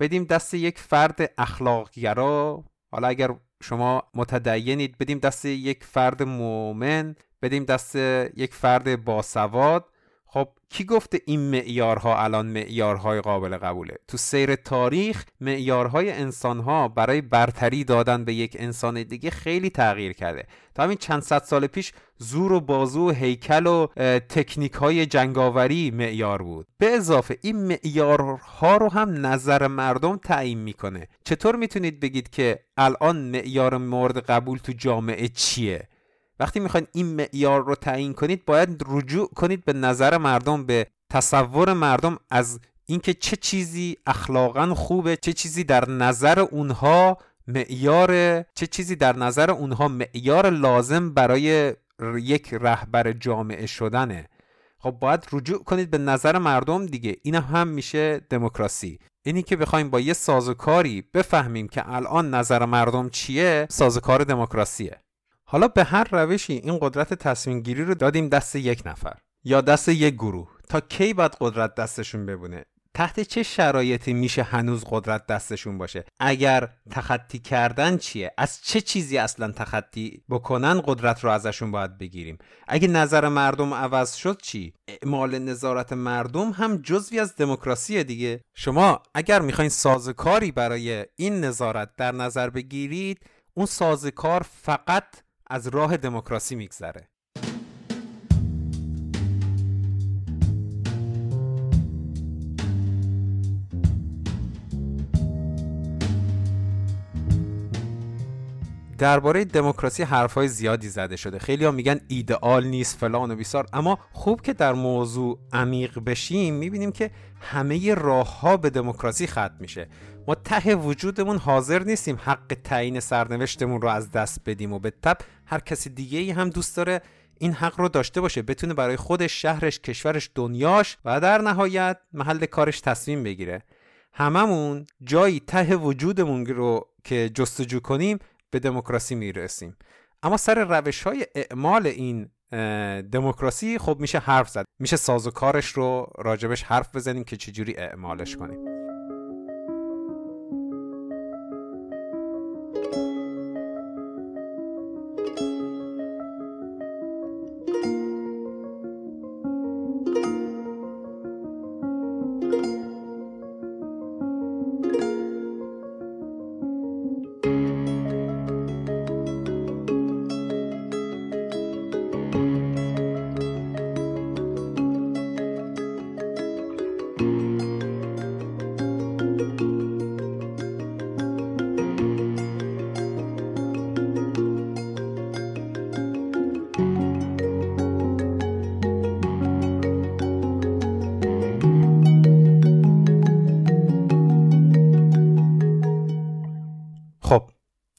بدیم دست یک فرد اخلاقگرا. حالا اگر شما متدینید بدیم دست یک فرد مؤمن بدیم دست یک فرد باسواد. خب کی گفته این معیارها الان معیارهای قابل قبوله؟ تو سیر تاریخ معیارهای انسانها برای برتری دادن به یک انسان دیگه خیلی تغییر کرده. تا همین چند صد سال پیش زور و بازو و هیکل و تکنیک های جنگاوری معیار بود. به اضافه این معیارها رو هم نظر مردم تعیین می‌کنه. چطور می‌تونید بگید که الان معیار مورد قبول تو جامعه چیه؟ وقتی می‌خواین این معیار رو تعیین کنید باید رجوع کنید به نظر مردم به تصور مردم از اینکه چه چیزی اخلاقا خوبه چه چیزی در نظر اونها معیار چه چیزی در نظر اونها معیار لازم برای یک رهبر جامعه شدنه. خب باید رجوع کنید به نظر مردم دیگه. این هم میشه دموکراسی. اینی که بخوایم با یه سازوکاری بفهمیم که الان نظر مردم چیه سازوکار دموکراسیه. حالا به هر روشی این قدرت تصمیم گیری رو دادیم دست یک نفر یا دست یک گروه. تا کی باید قدرت دستشون ببونه؟ تحت چه شرایطی میشه هنوز قدرت دستشون باشه؟ اگر تخطی کردن چیه؟ از چه چیزی اصلا تخطی بکنن قدرت رو ازشون باید بگیریم؟ اگه نظر مردم عوض شد چی؟ اعمال نظارت مردم هم جزوی از دموکراسی دیگه. شما اگر می‌خواین سازکاری برای این نظارت در نظر بگیرید اون سازکار فقط از راه دموکراسی میگذره. درباره دموکراسی حرفهای زیادی زده شده. خیلی ها میگن ایدئال نیست فلان و بیسار. اما خوب که در موضوع عمیق بشیم می‌بینیم که همه راه ها به دموکراسی ختم میشه. ما ته وجودمون حاضر نیستیم حق تعیین سرنوشتمون رو از دست بدیم و به تب هر کسی دیگه ای هم دوست داره این حق رو داشته باشه بتونه برای خودش شهرش کشورش دنیاش و در نهایت محل کارش تصمیم بگیره. هممون جایی ته وجودمون رو که جستجو کنیم به دموکراسی می‌رسیم. اما سر روش های اعمال این دموکراسی خب میشه حرف زد. میشه سازوکارش رو راجبش حرف بزنیم که چجوری اعمالش کنیم.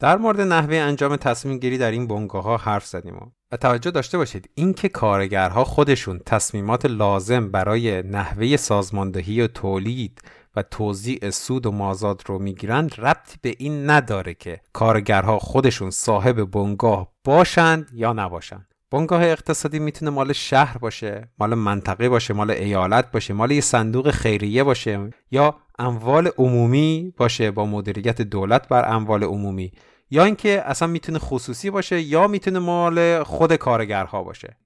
در مورد نحوه انجام تصمیم گیری در این بنگاه ها حرف زدیم و توجه داشته باشید. اینکه کارگرها خودشون تصمیمات لازم برای نحوه سازماندهی و تولید و توزیع سود و مازاد رو می‌گیرند ربطی به این نداره که کارگرها خودشون صاحب بنگاه باشند یا نباشند. بنگاه اقتصادی می‌تونه مال شهر باشه مال منطقه باشه مال ایالت باشه مال یه صندوق خیریه باشه یا اموال عمومی باشه با مدیریت دولت بر اموال عمومی. یا اینکه اصلا می‌تونه خصوصی باشه یا می‌تونه مال خود کارگرها باشه.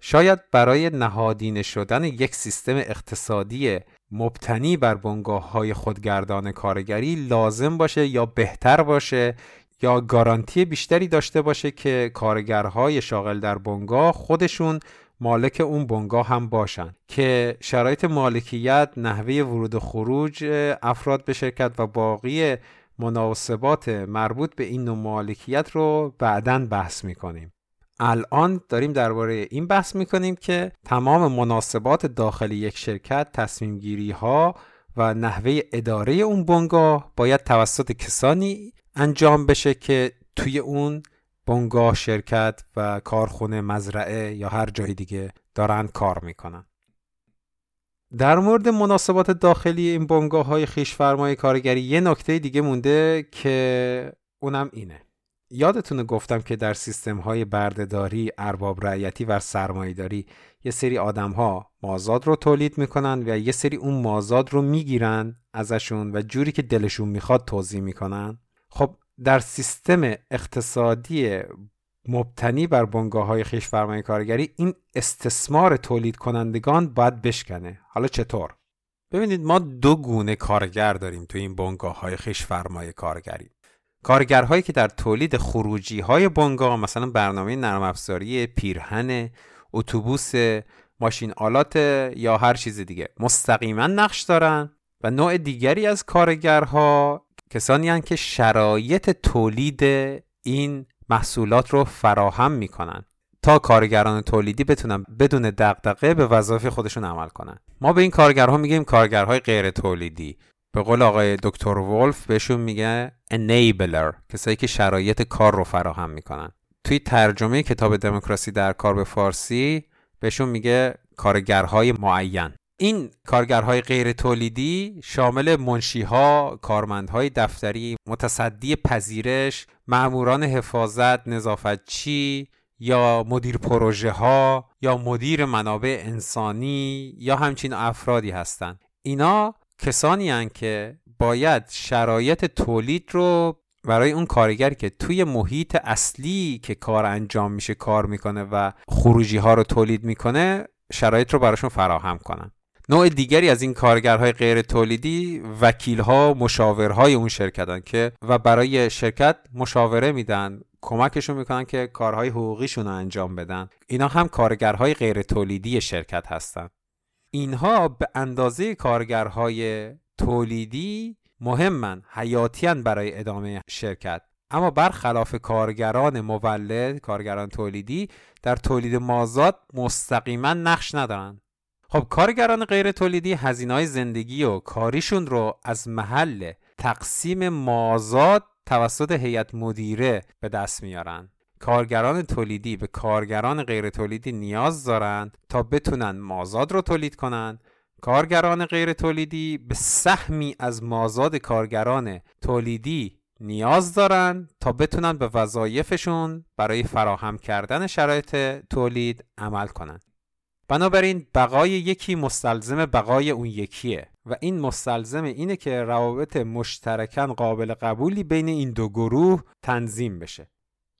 شاید برای نهادینه شدن یک سیستم اقتصادی مبتنی بر بنگاه های خودگردان کارگری لازم باشه یا بهتر باشه یا گارانتی بیشتری داشته باشه که کارگرهای شاغل در بنگاه خودشون مالک اون بنگاه هم باشن. که شرایط مالکیت نحوه ورود و خروج افراد به شرکت و باقی مناسبات مربوط به این نوع مالکیت رو بعدا بحث می‌کنیم. الان داریم درباره این بحث می‌کنیم که تمام مناسبات داخل یک شرکت تصمیم گیری ها و نحوه اداره اون بنگاه باید توسط کسانی انجام بشه که توی اون بنگاه شرکت و کارخونه مزرعه یا هر جای دیگه دارن کار می‌کنن. در مورد مناسبات داخلی این بنگاه های خیش فرمای کارگری یه نکته دیگه مونده که اونم اینه. یادتونه گفتم که در سیستم های بردهداری، ارباب رعیتی و سرمایهداری یه سری آدم ها مازاد رو تولید می‌کنن و یه سری اون مازاد رو می‌گیرن ازشون و جوری که دلشون می‌خواد توضیح می‌کنن. خب در سیستم اقتصادی مبتنی بر بنگاه های خیش کارگری این استثمار تولید کنندگان باید بشکنه حالا چطور؟ ببینید ما دو گونه کارگر داریم تو این بنگاه های خیش کارگری کارگرهایی که در تولید خروجی های بنگاه مثلا برنامه نرم افزاری پیرهن اتوبوس ماشین آلات یا هر چیز دیگه مستقیما نقش دارن و نوع دیگری از کارگرها کسانی هستند که شرایط تولید این محصولات رو فراهم می‌کنن تا کارگران تولیدی بتونن بدون دغدغه به وظایف خودشون عمل کنن. ما به این کارگرها میگیم کارگرهای غیر تولیدی. به قول آقای دکتر ولف بهشون میگه enabler کسایی که شرایط کار رو فراهم می‌کنن. توی ترجمه کتاب دموکراسی در کار به فارسی بهشون میگه کارگرهای معین. این کارگرهای غیر تولیدی شامل منشیها، کارمندهای دفتری، متصدی پذیرش، معموران حفاظت، نظافتچی یا مدیر پروژه ها یا مدیر منابع انسانی یا همچین افرادی هستند. اینا کسانی هن که باید شرایط تولید رو برای اون کارگری که توی محیط اصلی که کار انجام میشه کار می‌کنه و خروجی ها رو تولید می‌کنه شرایط رو براشون فراهم کنن نوع دیگری از این کارگرهای غیر تولیدی وکیل ها مشاورهای اون شرکتن که و برای شرکت مشاوره میدن کمکشون می‌کنن که کارهای حقوقیشون رو انجام بدن. اینا هم کارگرهای غیر تولیدی شرکت هستن. اینها به اندازه کارگرهای تولیدی مهمن حیاتیان برای ادامه شرکت. اما برخلاف کارگران مولد کارگران تولیدی در تولید مازاد مستقیما نقش ندارن. خب کارگران غیر تولیدی هزینه زندگی و کاریشون رو از محل تقسیم مازاد توسط هیئت مدیره به دست میارن. کارگران تولیدی به کارگران غیر تولیدی نیاز دارند تا بتونن مازاد رو تولید کنن. کارگران غیر تولیدی به سهمی از مازاد کارگران تولیدی نیاز دارن تا بتونن به وظایفشون برای فراهم کردن شرایط تولید عمل کنن. بنابراین بقای یکی مستلزم بقای اون یکیه و این مستلزم اینه که روابط مشترکن قابل قبولی بین این دو گروه تنظیم بشه.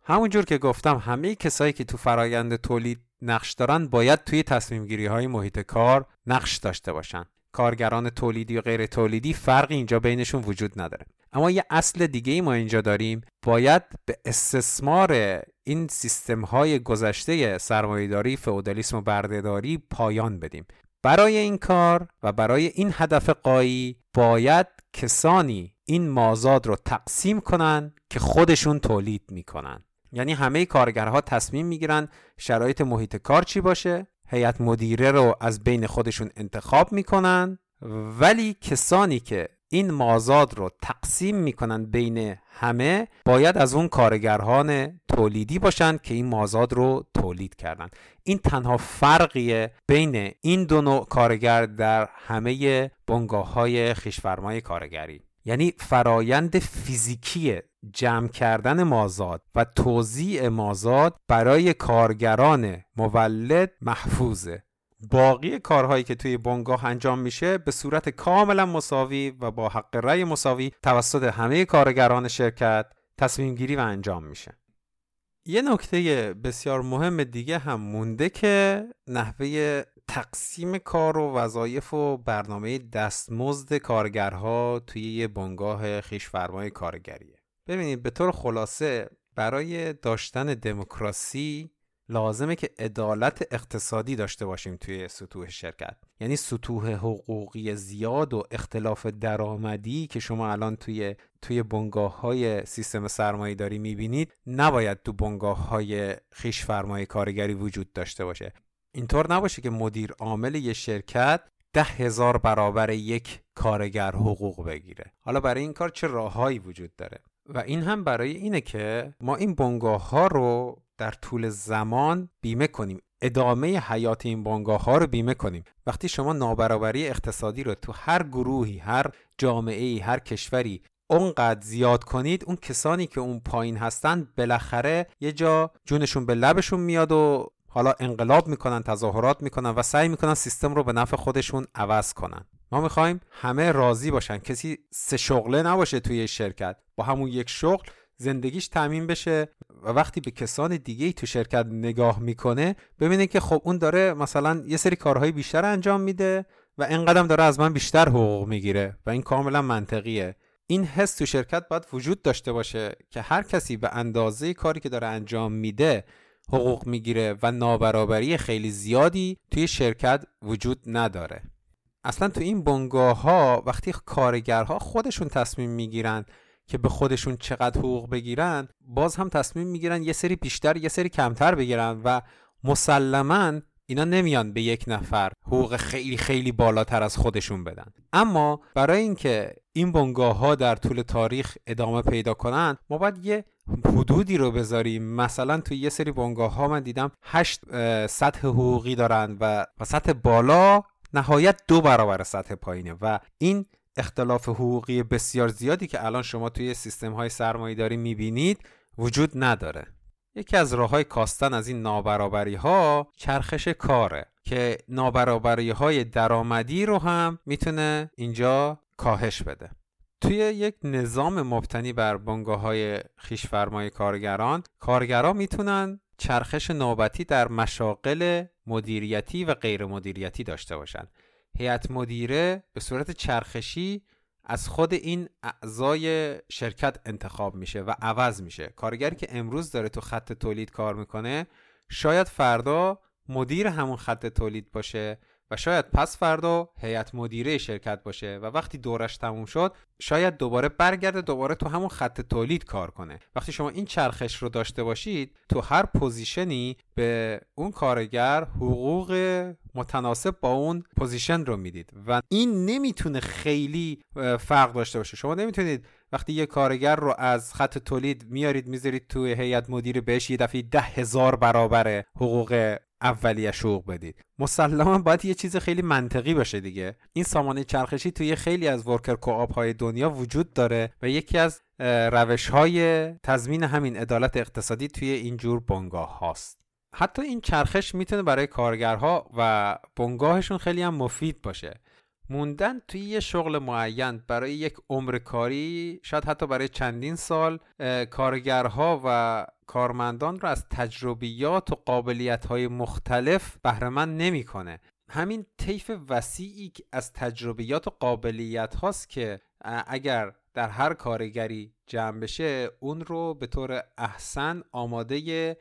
همونجور که گفتم همه کسایی که تو فرایند تولید نقش دارن باید توی تصمیم گیری های محیط کار نقش داشته باشن. کارگران تولیدی و غیر تولیدی فرقی اینجا بینشون وجود نداره. اما یه اصل دیگه ای ما اینجا داریم. باید به استثمار این سیستم های گذشته سرمایهداری فئودالیسم و بردهداری پایان بدیم. برای این کار و برای این هدف قایی باید کسانی این مازاد رو تقسیم کنن که خودشون تولید می‌کنن. یعنی همه کارگرها تصمیم می‌گیرن شرایط محیط کار چی باشه هیئت مدیره رو از بین خودشون انتخاب می‌کنن ولی کسانی که این مازاد رو تقسیم می‌کنن بین همه باید از اون کارگران تولیدی باشن که این مازاد رو تولید کردن. این تنها فرقیه بین این دو نوع کارگر در همه بنگاه های خیشفرمای کارگری. یعنی فرایند فیزیکی جمع کردن مازاد و توزیع مازاد برای کارگران مولد محفوظه. باقی کارهایی که توی بنگاه انجام میشه به صورت کاملا مساوی و با حق رأی مساوی توسط همه کارگران شرکت تصمیم گیری و انجام میشه. یه نکته بسیار مهم دیگه هم مونده که نحوه تقسیم کار و وظایف و برنامه دستمزد کارگرها توی یه بنگاه خیشفرمای کارگریه. ببینید به طور خلاصه برای داشتن دموکراسی لازمه که عدالت اقتصادی داشته باشیم توی سطوح شرکت. یعنی سطوح حقوقی زیاد و اختلاف درآمدی که شما الان توی توی بنگاه های سیستم سرمایه داری می‌بینید نباید تو بنگاه های خیش فرمای کارگری وجود داشته باشه. اینطور نباشه که مدیر عامل یه شرکت ده هزار برابر یک کارگر حقوق بگیره. حالا برای این کار چه راههایی وجود داره؟ و این هم برای اینه که ما این بنگاه ها رو در طول زمان بیمه کنیم. ادامه حیات این بانگاه ها رو بیمه کنیم. وقتی شما نابرابری اقتصادی رو تو هر گروهی هر جامعه ای هر کشوری اونقدر زیاد کنید اون کسانی که اون پایین هستن بالاخره یه جا جونشون به لبشون میاد و حالا انقلاب می‌کنن تظاهرات می‌کنن و سعی می‌کنن سیستم رو به نفع خودشون عوض کنن. ما می‌خوایم همه راضی باشن. کسی سه شغله نباشه توی شرکت. با همون یک شغل زندگیش تامین بشه. و وقتی به کسان دیگه ای تو شرکت نگاه می‌کنه ببینه که خب اون داره مثلا یه سری کارهای بیشتر انجام میده و اینقدر داره از من بیشتر حقوق می‌گیره و این کاملا منطقیه. این حس تو شرکت باید وجود داشته باشه که هر کسی به اندازه کاری که داره انجام میده حقوق می‌گیره و نابرابری خیلی زیادی توی شرکت وجود نداره. اصلا تو این بنگاه ها وقتی کارگرها خودشون تصمیم می‌گیرن که به خودشون چقدر حقوق بگیرن باز هم تصمیم می‌گیرن یه سری بیشتر یه سری کمتر بگیرن و مسلما اینا نمیان به یک نفر حقوق خیلی خیلی بالاتر از خودشون بدن. اما برای اینکه این بنگاه ها در طول تاریخ ادامه پیدا کنن ما باید یه حدودی رو بذاریم. مثلا توی یه سری بنگاه ها من دیدم هشت سطح حقوقی دارن و سطح بالا نهایت دو برابر سطح پایینه و این اختلاف حقوقی بسیار زیادی که الان شما توی سیستم های سرمایه داری می‌بینید وجود نداره. یکی از راه های کاستن از این نابرابری ها چرخش کاره که نابرابری های درآمدی رو هم می‌تونه اینجا کاهش بده. توی یک نظام مبتنی بر بنگاه های خیشفرمای کارگران کارگران می‌تونن چرخش نوبتی در مشاقل مدیریتی و غیر مدیریتی داشته باشند هیئت مدیره به صورت چرخشی از خود این اعضای شرکت انتخاب میشه و عوض میشه. کارگری که امروز داره تو خط تولید کار می‌کنه شاید فردا مدیر همون خط تولید باشه و شاید پس فردا هیئت مدیره شرکت باشه و وقتی دورش تموم شد شاید دوباره برگرده دوباره تو همون خط تولید کار کنه. وقتی شما این چرخش رو داشته باشید تو هر position ی به اون کارگر حقوق متناسب با اون position رو می‌دید و این نمی‌تونه خیلی فرق داشته باشه. شما نمی‌تونید وقتی یه کارگر رو از خط تولید میارید می‌ذارید توی هیئت مدیره بهش یه دفعه ده هزار برابر حقوق اولیه حقوق بدید مسلما باید یه چیز خیلی منطقی باشه دیگه. این سامانه چرخشی توی خیلی از worker co-op های دنیا وجود داره و یکی از روش های تضمین همین عدالت اقتصادی توی اینجور بنگاه هاست. حتی این چرخش می‌تونه برای کارگرها و بنگاهشون خیلی هم مفید باشه. موندن توی یه شغل معین برای یک عمر کاری شاید حتی برای چندین سال کارگرها و کارمندان رو از تجربیات و قابلیت های مختلف بهرهمند نمی‌کنه. همین طیف وسیعی از تجربیات و قابلیت هاست که اگر در هر کارگری جمع بشه اون رو به طور احسن آماده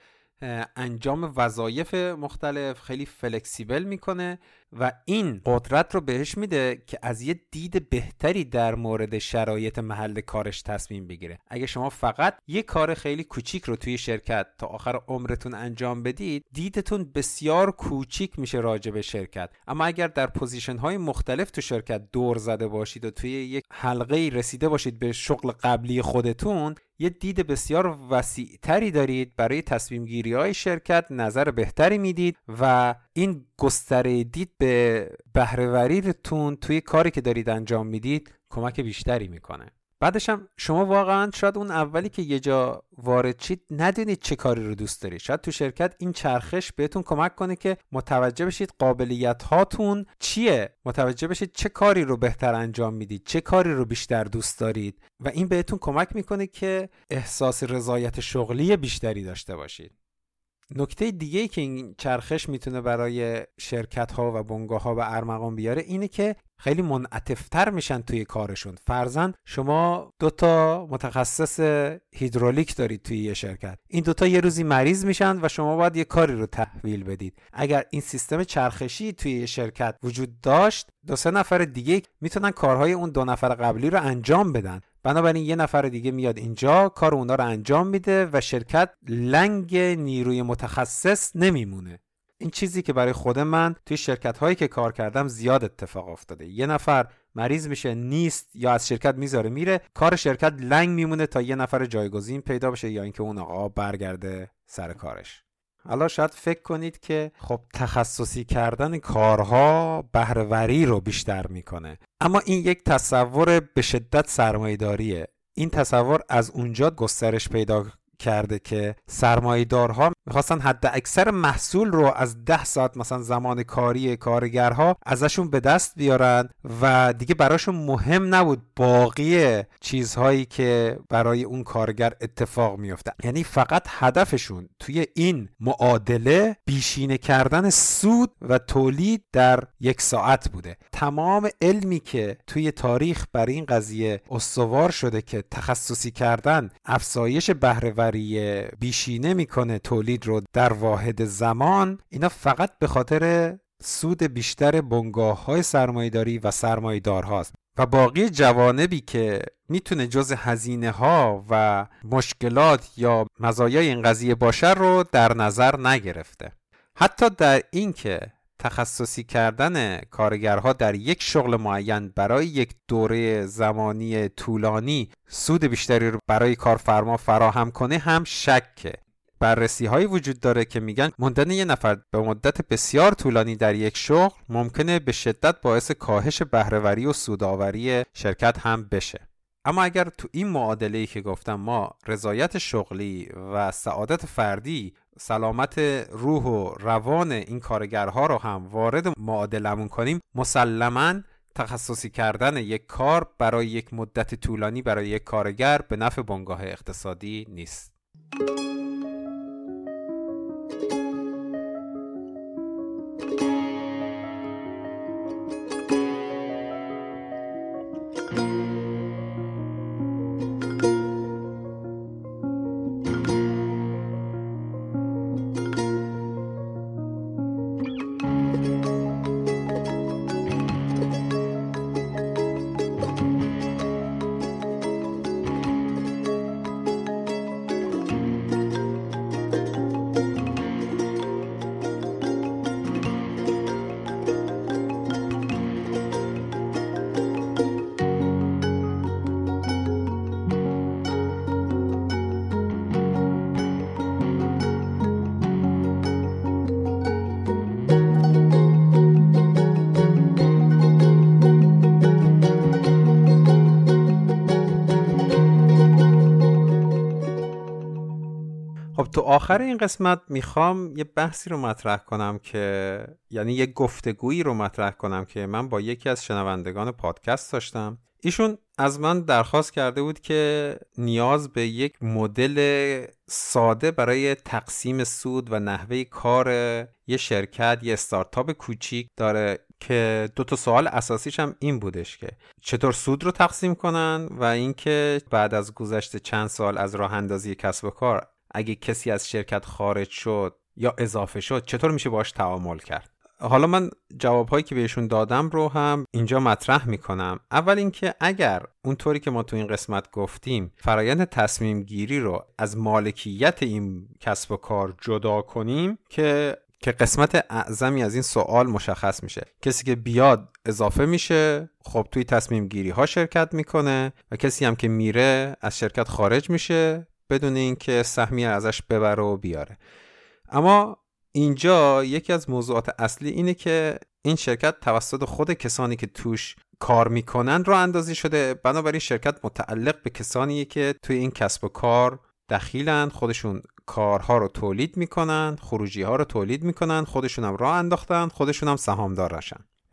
انجام وظایف مختلف خیلی flexible می‌کنه. و این قدرت رو بهش میده که از یه دید بهتری در مورد شرایط محل کارش تصمیم بگیره. اگه شما فقط یه کار خیلی کوچیک رو توی شرکت تا آخر عمرتون انجام بدید دیدتون بسیار کوچیک میشه راجع به شرکت. اما اگر در position های مختلف تو شرکت دور زده باشید و توی یک حلقه رسیده باشید به شغل قبلی خودتون یه دید بسیار وسیعتری دارید برای تصمیم گیری های شرکت نظر بهتری می‌دید و این گستره دید به بهره‌وریتون توی کاری که دارید انجام می‌دید کمک بیشتری می‌کنه. بعدش هم شما واقعا شاید اون اولی که یه جا وارد شید ندونید چه کاری رو دوست دارید. شاید تو شرکت این چرخش بهتون کمک کنه که متوجه بشید قابلیت هاتون چیه. متوجه بشید چه کاری رو بهتر انجام می‌دید چه کاری رو بیشتر دوست دارید و این بهتون کمک می‌کنه که احساس رضایت شغلی بیشتری داشته باشید. نکته دیگه که این چرخش می‌تونه برای شرکت ها و بنگاه ها به ارمغان بیاره اینه که خیلی منعطفتر میشن توی کارشون. فرزن شما دوتا متخصص هیدرولیک دارید توی یه شرکت. این دوتا یه روزی مریض میشن و شما باید یه کاری رو تحویل بدید. اگر این سیستم چرخشی توی یه شرکت وجود داشت دو سه نفر دیگه می‌تونن کارهای اون دو نفر قبلی رو انجام بدن. بنابراین یه نفر دیگه میاد اینجا کار اونا رو انجام میده و شرکت لنگ نیروی متخصص نمیمونه. این چیزی که برای خود من توی شرکت هایی که کار کردم زیاد اتفاق افتاده. یه نفر مریض میشه نیست یا از شرکت می‌ذاره میره کار شرکت لنگ میمونه تا یه نفر جایگزین پیدا بشه یا اینکه اون آقا برگرده سر کارش. حالا شاید فکر کنید که خب تخصصی کردن کارها بهرهوری رو بیشتر می‌کنه. اما این یک تصور به شدت سرمایهداریه. این تصور از اونجا گسترش پیدا کرده که سرمایهدارها می‌خواستن حد اکثر محصول رو از ده ساعت مثلا زمان کاری کارگرها ازشون به دست بیارن و دیگه براشون مهم نبود باقی چیزهایی که برای اون کارگر اتفاق میفته یعنی فقط هدفشون توی این معادله بیشینه کردن سود و تولید در یک ساعت بوده. تمام علمی که توی تاریخ برای این قضیه استوار شده که تخصصی کردن افزایش بهرهوری بیشینه می‌کنه تولید رو در واحد زمان اینا فقط به خاطر سود بیشتر بنگاه های سرمایداری و سرمایدار هاست و باقی جوانبی که می‌تونه جز هزینه ها و مشکلات یا مزایای این قضیه باشه رو در نظر نگرفته. حتی در اینکه تخصصی کردن کارگرها در یک شغل معین برای یک دوره زمانی طولانی سود بیشتری رو برای کارفرما فراهم کنه هم شکه. بررسی هایی وجود داره که میگن موندن یه نفر به مدت بسیار طولانی در یک شغل ممکنه به شدت باعث کاهش بهرهوری و سوداوری شرکت هم بشه. اما اگر تو این معادله که گفتم ما رضایت شغلی و سعادت فردی سلامت روح و روان این کارگرها رو هم وارد معادلمون کنیم مسلما تخصصی کردن یک کار برای یک مدت طولانی برای یک کارگر به نفع بنگاه اقتصادی نیست. آخر این قسمت می‌خوام یه بحثی رو مطرح کنم که یعنی یه گفتگویی رو مطرح کنم که من با یکی از شنوندگان پادکست داشتم. ایشون از من درخواست کرده بود که نیاز به یک مدل ساده برای تقسیم سود و نحوه کار یه شرکت یه استارتاپ کوچیک داره که دو تا سوال اساسیش هم این بودش که چطور سود رو تقسیم کنن و اینکه بعد از گذشت چند سال از راه اندازی کسب و کار اگه کسی از شرکت خارج شد یا اضافه شد چطور میشه باش تعامل کرد؟ حالا من جوابهایی که بهشون دادم رو هم اینجا مطرح می‌کنم. اول اینکه اگر اونطوری که ما تو این قسمت گفتیم فرایند تصمیم گیری رو از مالکیت این کسب و کار جدا کنیم که که قسمت اعظمی از این سوال مشخص میشه. کسی که بیاد اضافه میشه خب توی تصمیم گیری ها شرکت می‌کنه و کسی هم که میره از شرکت خارج میشه بدون اینکه سهمی ازش ببره و بیاره. اما اینجا یکی از موضوعات اصلی اینه که این شرکت توسط خود کسانی که توش کار می‌کنن رو اندازی شده. بنابراین شرکت متعلق به کسانیه که توی این کسب و کار دخیلن خودشون کارها رو تولید می‌کنن خروجی ها رو تولید می‌کنن خودشون هم راه انداختن خودشون هم سهامدار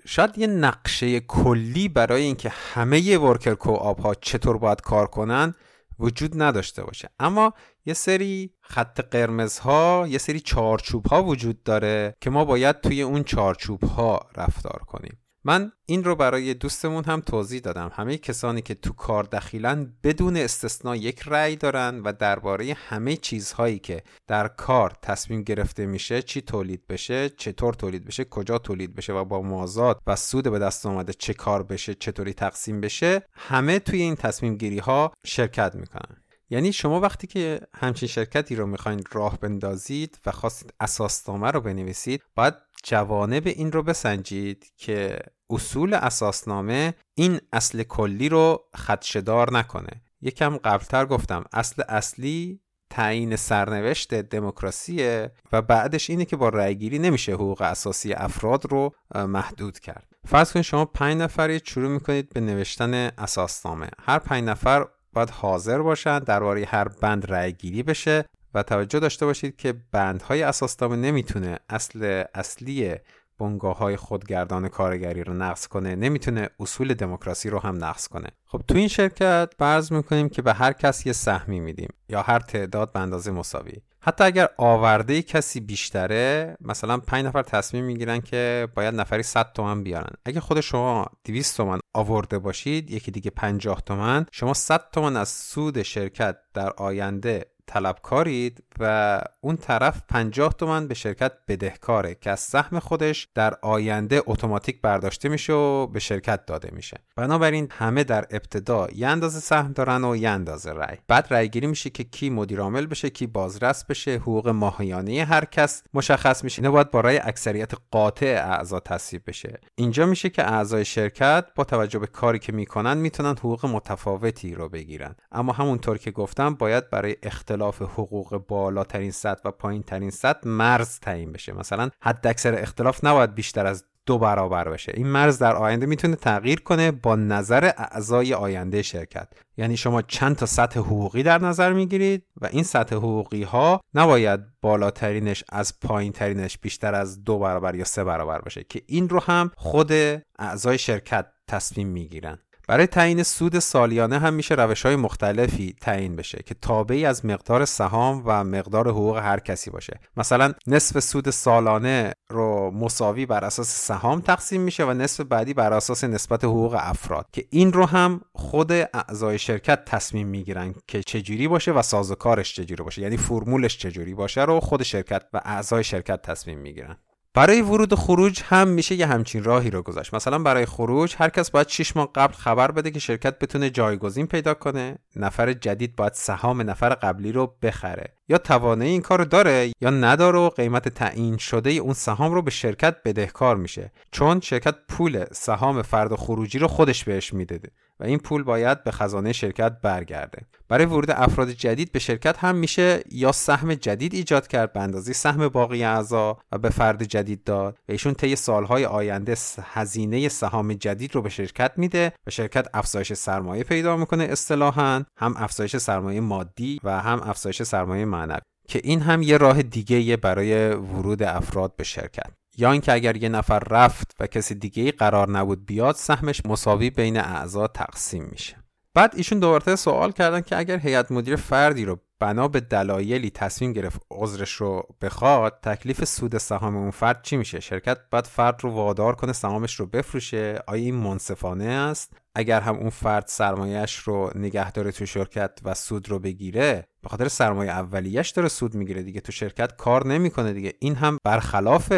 شاید یه نقشه کلی برای اینکه همه ورکر کوآپ ها چطور باید کار کنن وجود نداشته باشه. اما یه سری خط قرمز ها یه سری چارچوب ها وجود داره که ما باید توی اون چارچوب ها رفتار کنیم. من این رو برای دوستمون هم توضیح دادم. همه کسانی که تو کار دخیلن بدون استثنا یک رأی دارن و درباره همه چیزهایی که در کار تصمیم گرفته میشه چی تولید بشه چطور تولید بشه کجا تولید بشه و با مازاد و سود به دست آمده چه کار بشه چطوری تقسیم بشه همه توی این تصمیم گیری ها شرکت می‌کنن. یعنی شما وقتی که همچین شرکتی رو می‌خواین راه بندازید و خواستید اساسنامه رو بنویسید باید جوانب این رو بسنجید که اصول اساسنامه این اصل کلی رو خدشدار نکنه. یکم قبلتر گفتم اصل اصلی تعیین سرنوشت دموکراسیه و بعدش اینه که با رأیگیری نمیشه حقوق اساسی افراد رو محدود کرد. فرض کنید شما پنج نفرید شروع می‌کنید به نوشتن اساسنامه. هر پنج نفر باید حاضر باشن درباره هر بند رأی گیری بشه. و توجه داشته باشید که بندهای اساسنامه نمی‌تونه اصل اصلی بنگاه های خودگردان کارگری رو نقض کنه نمی‌تونه اصول دموکراسی رو هم نقض کنه. خب تو این شرکت فرض می‌کنیم که به هر کس یه سهمی میدیم یا هر تعداد به اندازه مساوی. حتی اگر آورده کسی بیشتره مثلا 5 نفر تصمیم می‌گیرن که باید نفری 100 تومن بیارن. اگه خود شما 200 تومن آورده باشید یکی دیگه 50 تومن شما 100 تومن از سود شرکت در آینده طلبکارید و اون طرف 50 تومن به شرکت بدهکاره که از سهم خودش در آینده اتوماتیک برداشته میشه و به شرکت داده میشه. بنابراین همه در ابتدا یه اندازه سهم دارن و یه اندازه رأی. بعد رأی گیری میشه که کی مدیر عامل بشه کی بازرس بشه حقوق ماهیانه هر کس مشخص میشه. اینو باید با رأی اکثریت قاطع اعضا تصویب بشه. اینجا میشه که اعضای شرکت با توجه به کاری که می‌کنن می‌تونن حقوق متفاوتی رو بگیرن. اما همونطور که گفتم باید برای اختلاف حقوق بالاترین سطح و پایین ترین سطح مرز تعیین بشه. مثلا حد اکثر اختلاف نباید بیشتر از دو برابر بشه. این مرز در آینده می‌تونه تغییر کنه با نظر اعضای آینده شرکت. یعنی شما چند تا سطح حقوقی در نظر می‌گیرید و این سطح حقوقی ها نباید بالاترینش از پایین ترینش بیشتر از دو برابر یا سه برابر باشه که این رو هم خود اعضای شرکت تصمیم می‌گیرن. برای تعیین سود سالیانه هم میشه روش های مختلفی تعیین بشه که تابعی از مقدار سهام و مقدار حقوق هر کسی باشه. مثلا نصف سود سالانه رو مساوی بر اساس سهام تقسیم میشه و نصف بعدی بر اساس نسبت حقوق افراد که این رو هم خود اعضای شرکت تصمیم می‌گیرن که چجوری باشه و سازوکارش چجوری باشه. یعنی فرمولش چجوری باشه رو خود شرکت و اعضای شرکت تصمیم می‌گیرن. برای ورود و خروج هم میشه یه همچین راهی رو گذاشت. مثلا برای خروج هر کس باید 6 ماه قبل خبر بده که شرکت بتونه جایگزین پیدا کنه. نفر جدید باید سهام نفر قبلی رو بخره. یا توانایی این کار رو داره یا نداره و قیمت تعیین شده اون سهام رو به شرکت بدهکار میشه. چون شرکت پول سهام فرد خروجی رو خودش بهش میده و این پول باید به خزانه شرکت برگرده. برای ورود افراد جدید به شرکت هم میشه یا سهم جدید ایجاد کرد به اندازه سهم باقی اعضا و به فرد جدید داد و ایشون طی سالهای آینده هزینه سهام جدید رو به شرکت میده و شرکت افزایش سرمایه پیدا می‌کنه اصطلاحا هم افزایش سرمایه مادی و هم افزایش سرمایه معنوی که این هم یه راه دیگه برای ورود افراد به شرکت. یا اینکه اگر یه نفر رفت و کسی دیگه ای قرار نبود بیاد سهمش مساوی بین اعضا تقسیم میشه. بعد ایشون دوباره سوال کردن که اگر هیئت مدیر فردی رو بنا به دلایلی تصمیم گرفت عذرش رو بخواد تکلیف سود سهام اون فرد چی میشه؟ شرکت باید فرد رو وادار کنه سهامش رو بفروشه. آیا این منصفانه است؟ اگر هم اون فرد سرمایهش رو نگه داره تو شرکت و سود رو بگیره به خاطر سرمایه اولیش داره سود می‌گیره دیگه. تو شرکت کار نمی‌کنه دیگه. این هم برخلاف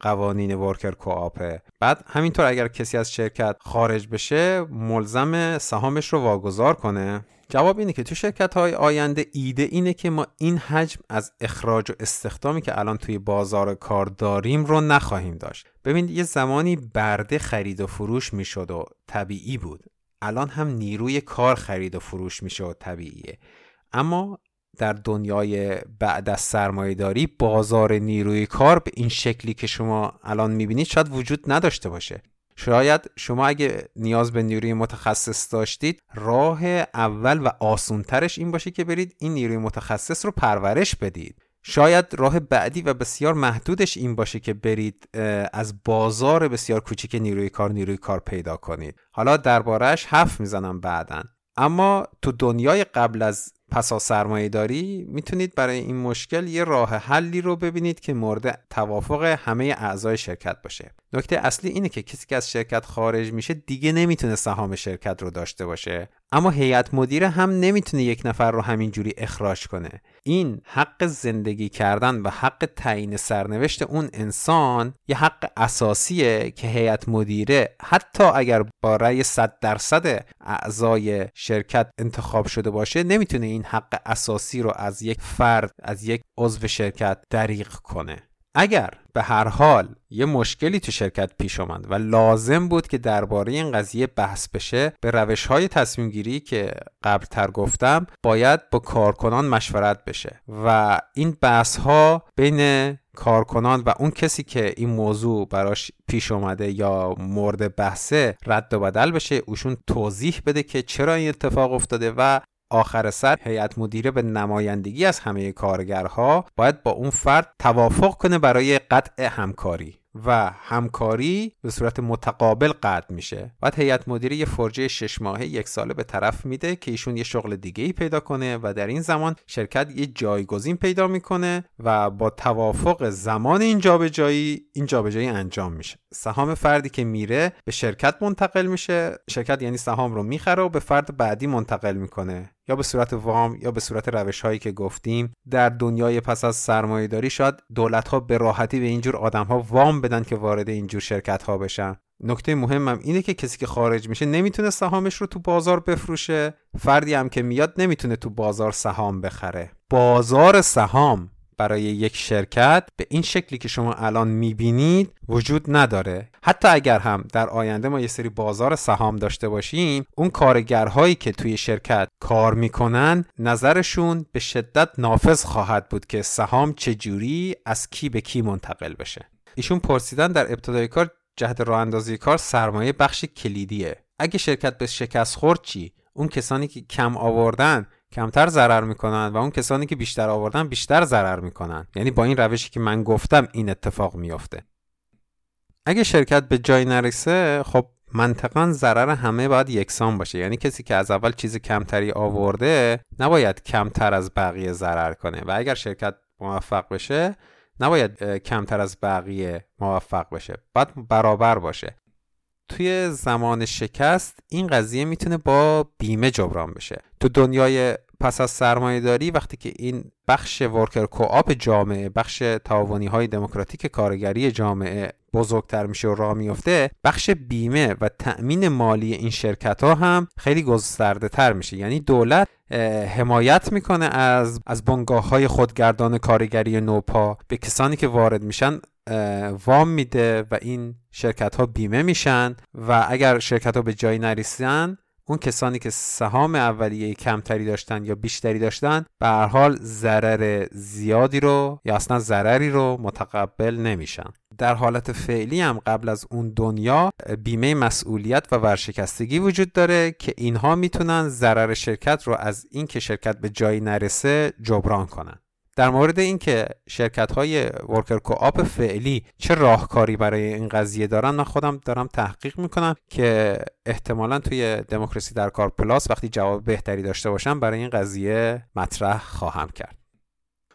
قوانین ورکر کوآپه بعد همینطور اگر کسی از شرکت خارج بشه ملزم سهامش رو واگذار کنه. جواب اینه که تو شرکت های آینده ایده اینه که ما این حجم از اخراج و استخدامی که الان توی بازار کار داریم رو نخواهیم داشت. ببینید یه زمانی برده خرید و فروش می‌شد و طبیعی بود. الان هم نیروی کار خرید و فروش میشه و طبیعیه. اما در دنیای بعد از سرمایه داری بازار نیروی کار به این شکلی که شما الان می‌بینید شاید وجود نداشته باشه. شاید شما اگه نیاز به نیروی متخصص داشتید راه اول و آسونترش این باشه که برید این نیروی متخصص رو پرورش بدید. شاید راه بعدی و بسیار محدودش این باشه که برید از بازار بسیار کوچیک نیروی کار نیروی کار پیدا کنید. حالا دربارهش حرف می‌زنم بعدا. اما تو دنیای قبل از پسا سرمایه داری می‌تونید برای این مشکل یه راه حلی رو ببینید که مورد توافق همه اعضای شرکت باشه. نکته اصلی اینه که کسی که از شرکت خارج میشه دیگه نمی‌تونه سهام شرکت رو داشته باشه. اما هیئت مدیره هم نمی‌تونه یک نفر رو همینجوری اخراج کنه. این حق زندگی کردن و حق تعیین سرنوشت اون انسان یه حق اساسیه که هیئت مدیره حتی اگر با رأی 100 درصد اعضای شرکت انتخاب شده باشه نمی‌تونه این حق اساسی رو از یک فرد از یک عضو شرکت دریغ کنه. اگر به هر حال یه مشکلی تو شرکت پیش آمد و لازم بود که درباره این قضیه بحث بشه به روش های تصمیم گیری که قبل تر گفتم باید با کارکنان مشورت بشه. و این بحث ها بین کارکنان و اون کسی که این موضوع براش پیش اومده یا مورد بحثه رد و بدل بشه. اوشون توضیح بده که چرا این اتفاق افتاده و آخر سر هیئت مدیره به نمایندگی از همه کارگرها باید با اون فرد توافق کنه برای قطع همکاری و همکاری به صورت متقابل قطع میشه. بعد هیئت مدیره یه فرجه شش ماهه یک ساله به طرف میده که ایشون یه شغل دیگه ای پیدا کنه و در این زمان شرکت یه جایگزین پیدا می‌کنه و با توافق زمان این جابجایی این جابجایی انجام میشه. سهام فردی که میره به شرکت منتقل میشه. شرکت یعنی سهام رو می‌خره و به فرد بعدی منتقل می‌کنه. یا به صورت وام یا به صورت روش هایی که گفتیم. در دنیای پس از سرمایه داری شاید دولت ها به راحتی به اینجور آدم ها وام بدن که وارد اینجور شرکت ها بشن. نکته مهمم اینه که کسی که خارج میشه نمی‌تونه سهامش رو تو بازار بفروشه. فردی هم که میاد نمی‌تونه تو بازار سهام بخره. بازار سهام برای یک شرکت به این شکلی که شما الان می‌بینید وجود نداره. حتی اگر هم در آینده ما یه سری بازار سهام داشته باشیم اون کارگرهایی که توی شرکت کار می‌کنن نظرشون به شدت نافذ خواهد بود که سهام چجوری از کی به کی منتقل بشه. ایشون پرسیدن در ابتدای کار جهت راه اندازی کار سرمایه بخش کلیدیه. اگه شرکت به شکست خورد چی؟ اون کسانی که کم آوردن کمتر ضرر می‌کنن و اون کسانی که بیشتر آوردن بیشتر ضرر می‌کنن یعنی با این روشی که من گفتم این اتفاق میافته. اگه شرکت به جای نرسه خب منطقا ضرر همه باید یکسان باشه. یعنی کسی که از اول چیز کمتری آورده نباید کمتر از بقیه ضرر کنه. و اگر شرکت موفق بشه نباید کمتر از بقیه موفق بشه. باید برابر باشه. توی زمان شکست این قضیه می‌تونه با بیمه جبران بشه. تو دنیای پس از سرمایه داری وقتی که این بخش ورکر کوآپ جامعه بخش تعاونی های دموکراتیک کارگری جامعه بزرگتر میشه و راه میفته بخش بیمه و تأمین مالی این شرکت ها هم خیلی گسترده تر میشه. یعنی دولت حمایت می‌کنه از از بنگاه های خودگردان کارگری نوپا به کسانی که وارد میشن وام میده و این شرکت ها بیمه میشن و اگر شرکت ها به جایی نرسیدن اون کسانی که سهام اولیه کمتری داشتن یا بیشتری داشتن به هر حال ضرر زیادی رو یا اصلا ضرری رو متقبل نمیشن. در حالت فعلی هم قبل از اون دنیا بیمه مسئولیت و ورشکستگی وجود داره که اینها می‌تونن ضرر شرکت رو از اینکه شرکت به جایی نرسه جبران کنن. در مورد اینکه شرکت های ورکر کوآپ فعلی چه راهکاری برای این قضیه دارن من خودم دارم تحقیق می‌کنم که احتمالا توی دموکراسی در کار پلاس وقتی جواب بهتری داشته باشم برای این قضیه مطرح خواهم کرد.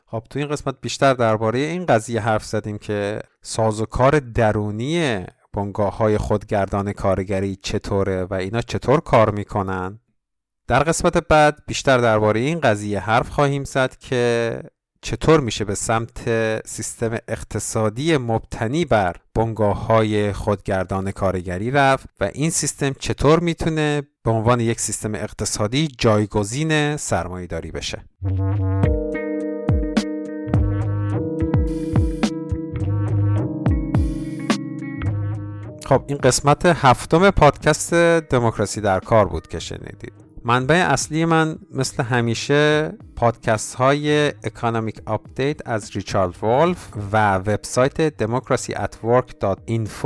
خب تو این قسمت بیشتر درباره این قضیه حرف زدیم که سازوکار درونی بنگاه های خودگردان کارگری چطوره و اینا چطور کار می‌کنن؟ در قسمت بعد بیشتر درباره این قضیه حرف خواهیم زد که چطور میشه به سمت سیستم اقتصادی مبتنی بر بنگاه های خودگردان کارگری رفت و این سیستم چطور می‌تونه به عنوان یک سیستم اقتصادی جایگزین سرمایه داری بشه؟ خب این قسمت هفتم پادکست دموکراسی در کار بود که شنیدید. منبع اصلی من مثل همیشه پادکست های Economic Update از ریچارد وولف و وبسایت work.info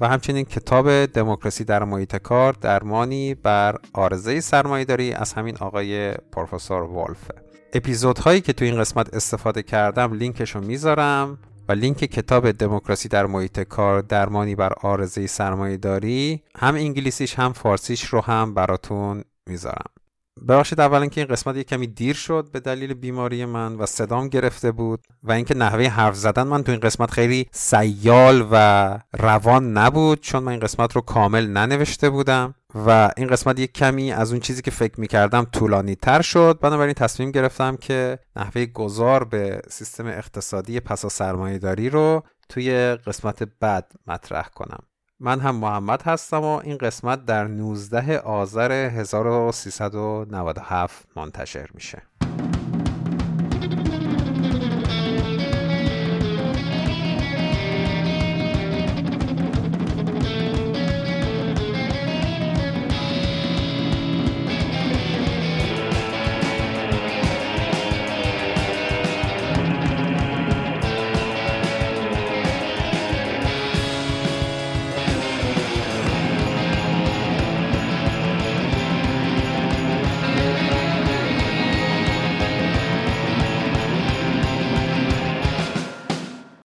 و همچنین کتاب دموکراسی در محیط کار درمانی بر عارضه سرمایه‌داری از همین آقای پروفسور وولف اپیزودهایی که تو این قسمت استفاده کردم لینکش رو می‌ذارم و لینک کتاب دموکراسی در محیط کار درمانی بر آرزه سرمایه داری هم انگلیسیش هم فارسیش رو هم براتون می‌ذارم. ببخشید اولا که این قسمت یه کمی دیر شد به دلیل بیماری من و صدام گرفته بود و اینکه نحوه حرف زدن من تو این قسمت خیلی سیال و روان نبود چون من این قسمت رو کامل ننوشته بودم و این قسمت یک کمی از اون چیزی که فکر می‌کردم طولانی تر شد. بنابراین تصمیم گرفتم که نحوه گذار به سیستم اقتصادی پسا سرمایه داری رو توی قسمت بعد مطرح کنم. من هم محمد هستم و این قسمت در 19 آذر 1397 منتشر میشه.